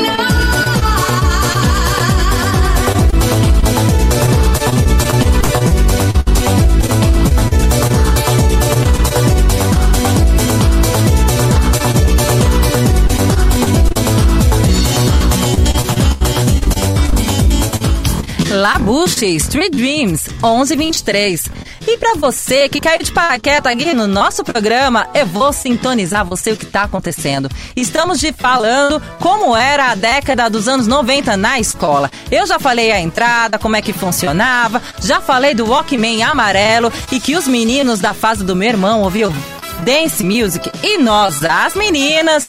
Labuche Street Dreams 1123. E para você que caiu de paraquedas aqui no nosso programa, eu vou sintonizar você o que está acontecendo. Estamos de falando como era a década dos anos 90 na escola. Eu já falei a entrada, como é que funcionava, já falei do Walkman amarelo e que os meninos da fase do meu irmão ouviam dance music e nós, as meninas,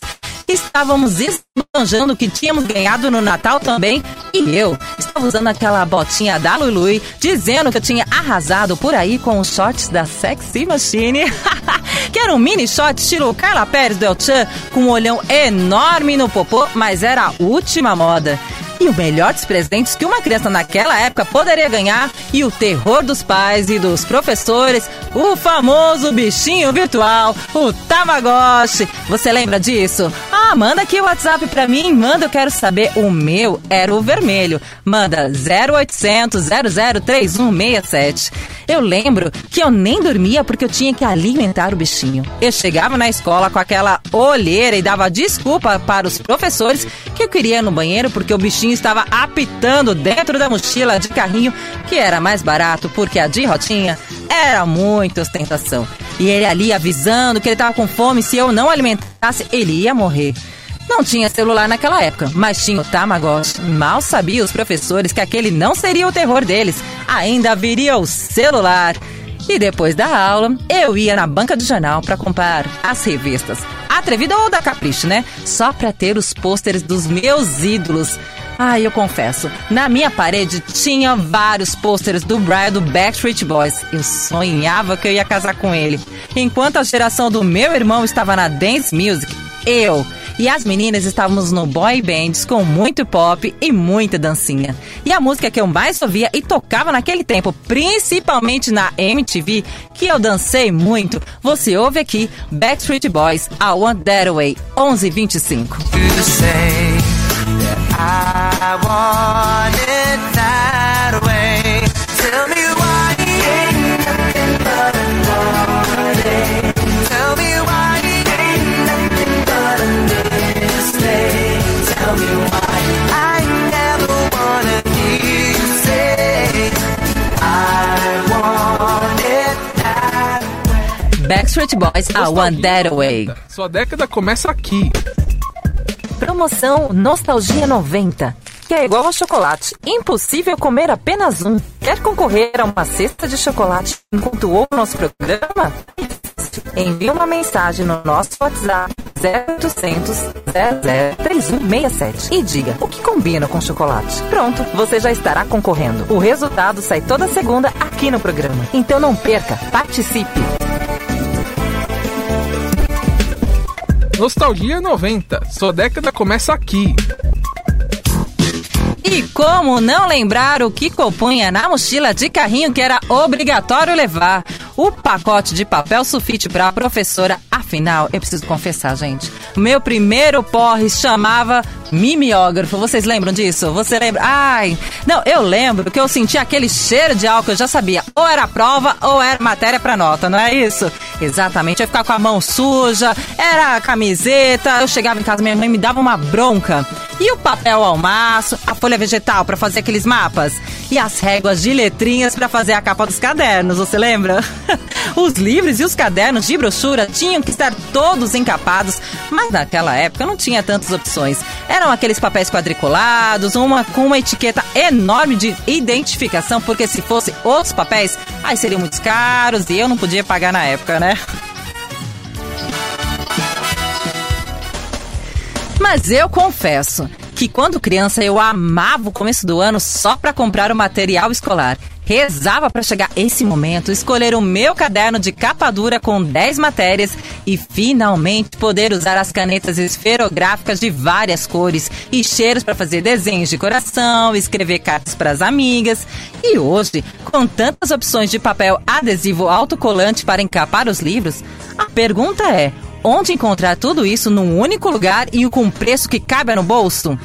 estávamos esbanjando o que tínhamos ganhado no Natal também. E eu estava usando aquela botinha da Lului, dizendo que eu tinha arrasado por aí com os shorts da Sexy Machine. que era um mini short estilo Carla Pérez do El Chan, com um olhão enorme no popô, mas era a última moda. E o melhor dos presentes que uma criança naquela época poderia ganhar e o terror dos pais e dos professores, o famoso bichinho virtual, o Tamagotchi. Você lembra disso? Ah, manda aqui o WhatsApp pra mim, manda, eu quero saber. O meu era o vermelho. Manda 0800 003167. Eu lembro que eu nem dormia porque eu tinha que alimentar o bichinho. Eu chegava na escola com aquela olheira e dava desculpa para os professores que eu queria ir no banheiro porque o bichinho estava apitando dentro da mochila de carrinho, que era mais barato porque a de rotinha era muita ostentação. E ele ali avisando que ele estava com fome, se eu não alimentasse, ele ia morrer. Não tinha celular naquela época, mas tinha o Tamagotchi. Mal sabiam os professores que aquele não seria o terror deles. Ainda viria o celular. E depois da aula, eu ia na banca do jornal para comprar as revistas. Atrevida ou da Capricho, né? Só para ter os pôsteres dos meus ídolos. Ah, eu confesso, na minha parede tinha vários pôsteres do Brian do Backstreet Boys. Eu sonhava que eu ia casar com ele. Enquanto a geração do meu irmão estava na dance music, eu e as meninas estávamos no boy bands com muito pop e muita dancinha. E a música que eu mais ouvia e tocava naquele tempo, principalmente na MTV, que eu dancei muito, você ouve aqui Backstreet Boys, I Want That Way, 1125. I want it that way. Tell me why ain't nothing but a heartache. Tell me why ain't nothing but a mistake. Tell me why I never wanna hear you say I want it that Backstreet Boys, I Want That Way. Sua década começa aqui. Promoção Nostalgia 90, que é igual ao chocolate. Impossível comer apenas um. Quer concorrer a uma cesta de chocolate enquanto o nosso programa? Envie uma mensagem no nosso WhatsApp 0800 003167 e diga o que combina com chocolate. Pronto, você já estará concorrendo. O resultado sai toda segunda aqui no programa. Então não perca, participe! Nostalgia 90. Sua década começa aqui. E como não lembrar o que compunha na mochila de carrinho que era obrigatório levar? O pacote de papel sulfite para a professora. Afinal, eu preciso confessar, gente. Meu primeiro porre chamava mimeógrafo. Vocês lembram disso? Você lembra? Ai, não, eu lembro que eu sentia aquele cheiro de álcool. Eu já sabia, ou era prova ou era matéria para nota, não é isso? Exatamente. Eu ia ficar com a mão suja, era camiseta. Eu chegava em casa, minha mãe me dava uma bronca. E o papel ao maço, a folha vegetal para fazer aqueles mapas e as réguas de letrinhas para fazer a capa dos cadernos, você lembra? os livros e os cadernos de brochura tinham que estar todos encapados, mas naquela época não tinha tantas opções. Eram aqueles papéis quadriculados, uma com uma etiqueta enorme de identificação, porque se fosse outros papéis, aí seriam muito caros e eu não podia pagar na época, né? Mas eu confesso que quando criança eu amava o começo do ano só para comprar o material escolar. Rezava para chegar esse momento, escolher o meu caderno de capa dura com 10 matérias e finalmente poder usar as canetas esferográficas de várias cores e cheiros para fazer desenhos de coração, escrever cartas para as amigas. E hoje, com tantas opções de papel adesivo autocolante para encapar os livros, a pergunta é: Onde encontrar tudo isso num único lugar e com preço que cabe no bolso?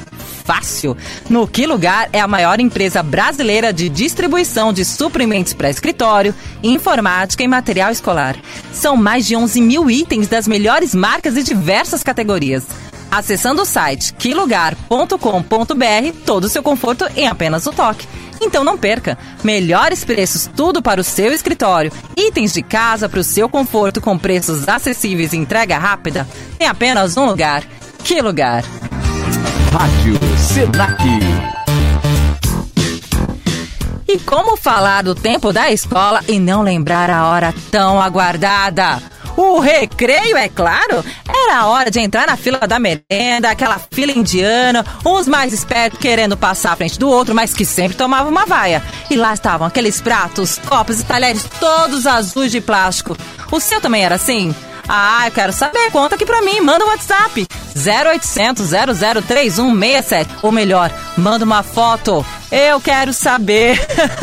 Fácil! No Que Lugar é a maior empresa brasileira de distribuição de suprimentos para escritório, informática e material escolar. São mais de 11 mil itens das melhores marcas e diversas categorias. Acessando o site quilugar.com.br, todo o seu conforto em apenas o toque. Então não perca! Melhores preços, tudo para o seu escritório. Itens de casa para o seu conforto com preços acessíveis e entrega rápida. Tem apenas um lugar. Que lugar? Rádio Senac. E como falar do tempo da escola e não lembrar a hora tão aguardada? O recreio, é claro, era a hora de entrar na fila da merenda, aquela fila indiana, uns mais espertos querendo passar à frente do outro, mas que sempre tomavam uma vaia. E lá estavam aqueles pratos, copos e talheres todos azuis de plástico. O seu também era assim? Ah, eu quero saber. Conta aqui pra mim. Manda um WhatsApp. 0800 003167. Ou melhor, manda uma foto. Eu quero saber.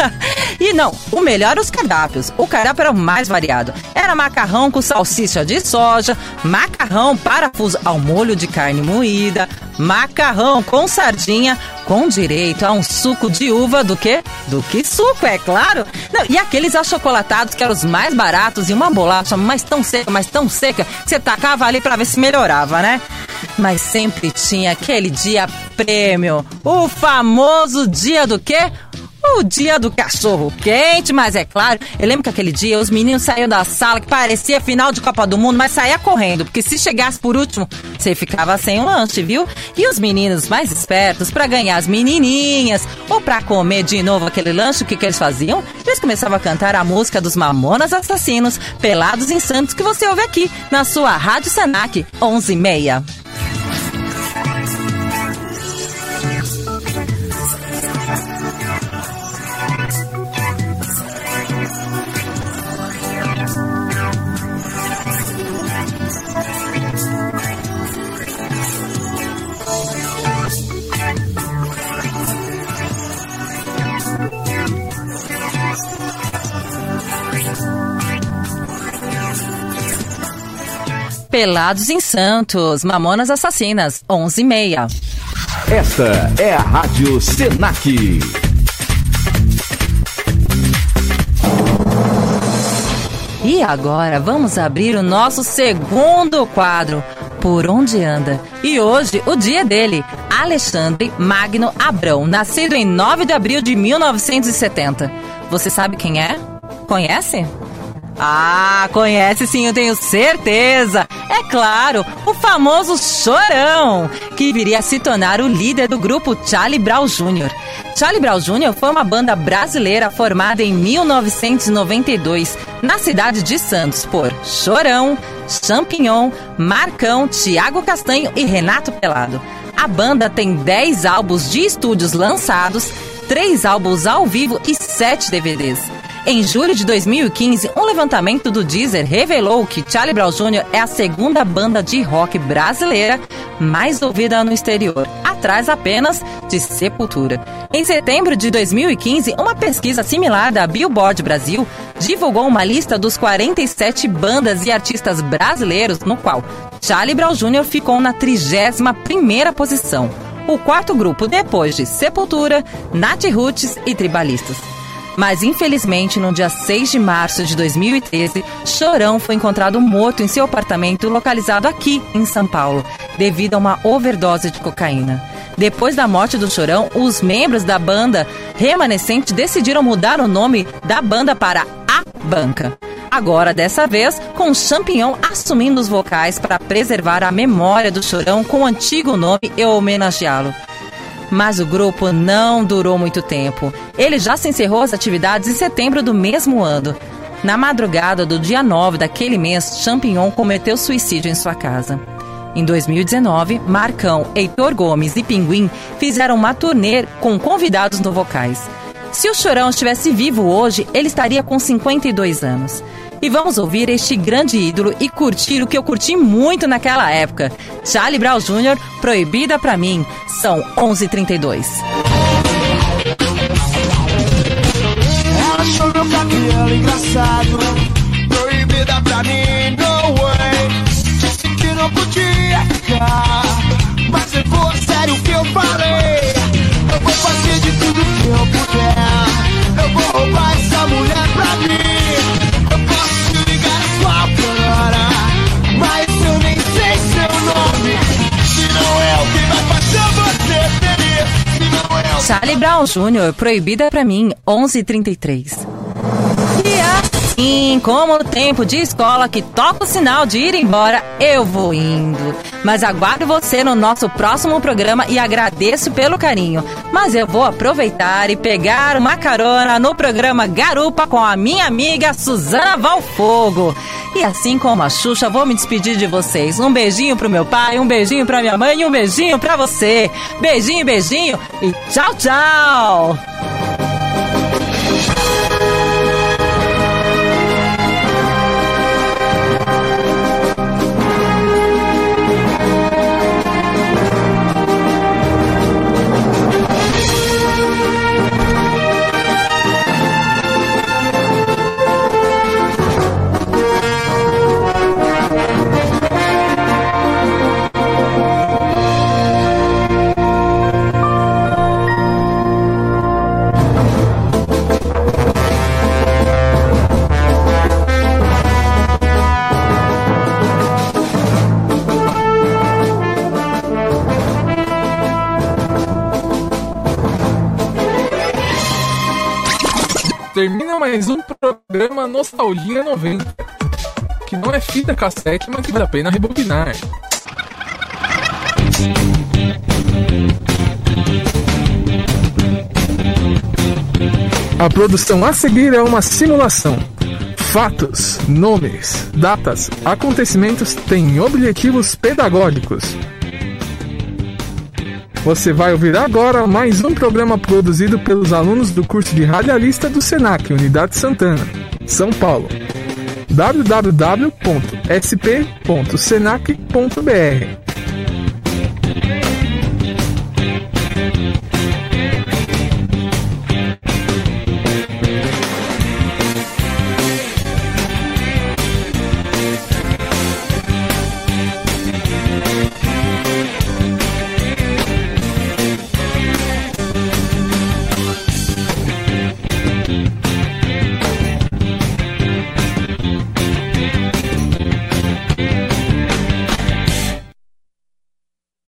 e não, o melhor os cardápios. O cardápio era o mais variado. Era macarrão com salsicha de soja, macarrão parafuso ao molho de carne moída, macarrão com sardinha, com direito a um suco de uva do que? Do que suco, é claro. Não, e aqueles achocolatados que eram os mais baratos e uma bolacha, mas tão seca, mas tão seca, que você tacava ali pra ver se melhorava, né? Mas sempre tinha aquele dia prêmio, o famoso dia do quê? O dia do cachorro quente, mas é claro, eu lembro que aquele dia os meninos saíram da sala que parecia final de Copa do Mundo, mas saía correndo, porque se chegasse por último, você ficava sem um lanche, viu? E os meninos mais espertos, para ganhar as menininhas ou para comer de novo aquele lanche, o que, que eles faziam? Eles começavam a cantar a música dos Mamonas Assassinos, Pelados em Santos, que você ouve aqui na sua Rádio Senac 11:30. Pelados em Santos, Mamonas Assassinas, 11 e meia. Esta é a Rádio Senac. E agora vamos abrir o nosso segundo quadro, Por Onde Anda. E hoje o dia dele, Alexandre Magno Abrão, nascido em 9 de abril de 1970. Você sabe quem é? Conhece? Ah, conhece sim, eu tenho certeza. É claro, o famoso Chorão, que viria a se tornar o líder do grupo Charlie Brown Jr. Charlie Brown Jr. foi uma banda brasileira formada em 1992, na cidade de Santos, por Chorão, Champignon, Marcão, Tiago Castanho e Renato Pelado. A banda tem 10 álbuns de estúdios lançados, 3 álbuns ao vivo e 7 DVDs. Em julho de 2015, um levantamento do Deezer revelou que Charlie Brown Jr. é a segunda banda de rock brasileira mais ouvida no exterior, atrás apenas de Sepultura. Em setembro de 2015, uma pesquisa similar da Billboard Brasil divulgou uma lista dos 47 bandas e artistas brasileiros, no qual Charlie Brown Jr. ficou na 31ª posição. O quarto grupo depois de Sepultura, Nat Roots e Tribalistas. Mas infelizmente, no dia 6 de março de 2013, Chorão foi encontrado morto em seu apartamento localizado aqui em São Paulo, devido a uma overdose de cocaína. Depois da morte do Chorão, os membros da banda remanescente decidiram mudar o nome da banda para A Banca. Agora, dessa vez, com o Champignon assumindo os vocais para preservar a memória do Chorão com o antigo nome e homenageá-lo. Mas o grupo não durou muito tempo. Ele já se encerrou as atividades em setembro do mesmo ano. Na madrugada do dia 9 daquele mês, Champignon cometeu suicídio em sua casa. Em 2019, Marcão, Heitor Gomes e Pinguim fizeram uma turnê com convidados no vocais. Se o Chorão estivesse vivo hoje, ele estaria com 52 anos. E vamos ouvir este grande ídolo e curtir o que eu curti muito naquela época. Charlie Brown Jr., Proibida Pra Mim. São 11h32. Ela achou meu cabelo engraçado Proibida pra mim, no way Disse que não podia ficar Mas levou a sério o que eu falei Eu vou fazer de tudo que eu puder Eu vou roubar essa mulher pra mim Charlie Brown Jr., Proibida Pra Mim, 11h33. Assim como tempo de escola que toca o sinal de ir embora, eu vou indo. Mas aguardo você no nosso próximo programa e agradeço pelo carinho. Mas eu vou aproveitar e pegar uma carona no programa Garupa com a minha amiga Suzana Valfogo. E assim como a Xuxa, vou me despedir de vocês. Um beijinho pro meu pai, um beijinho pra minha mãe e um beijinho pra você. Beijinho, beijinho e tchau, tchau! Termina mais um programa Nostalgia 90. Que não é fita cassete, mas que vale a pena rebobinar. A produção a seguir é uma simulação. Fatos, nomes, datas, acontecimentos têm objetivos pedagógicos. Você vai ouvir agora mais um programa produzido pelos alunos do curso de radialista do Senac, Unidade Santana, São Paulo. www.sp.senac.br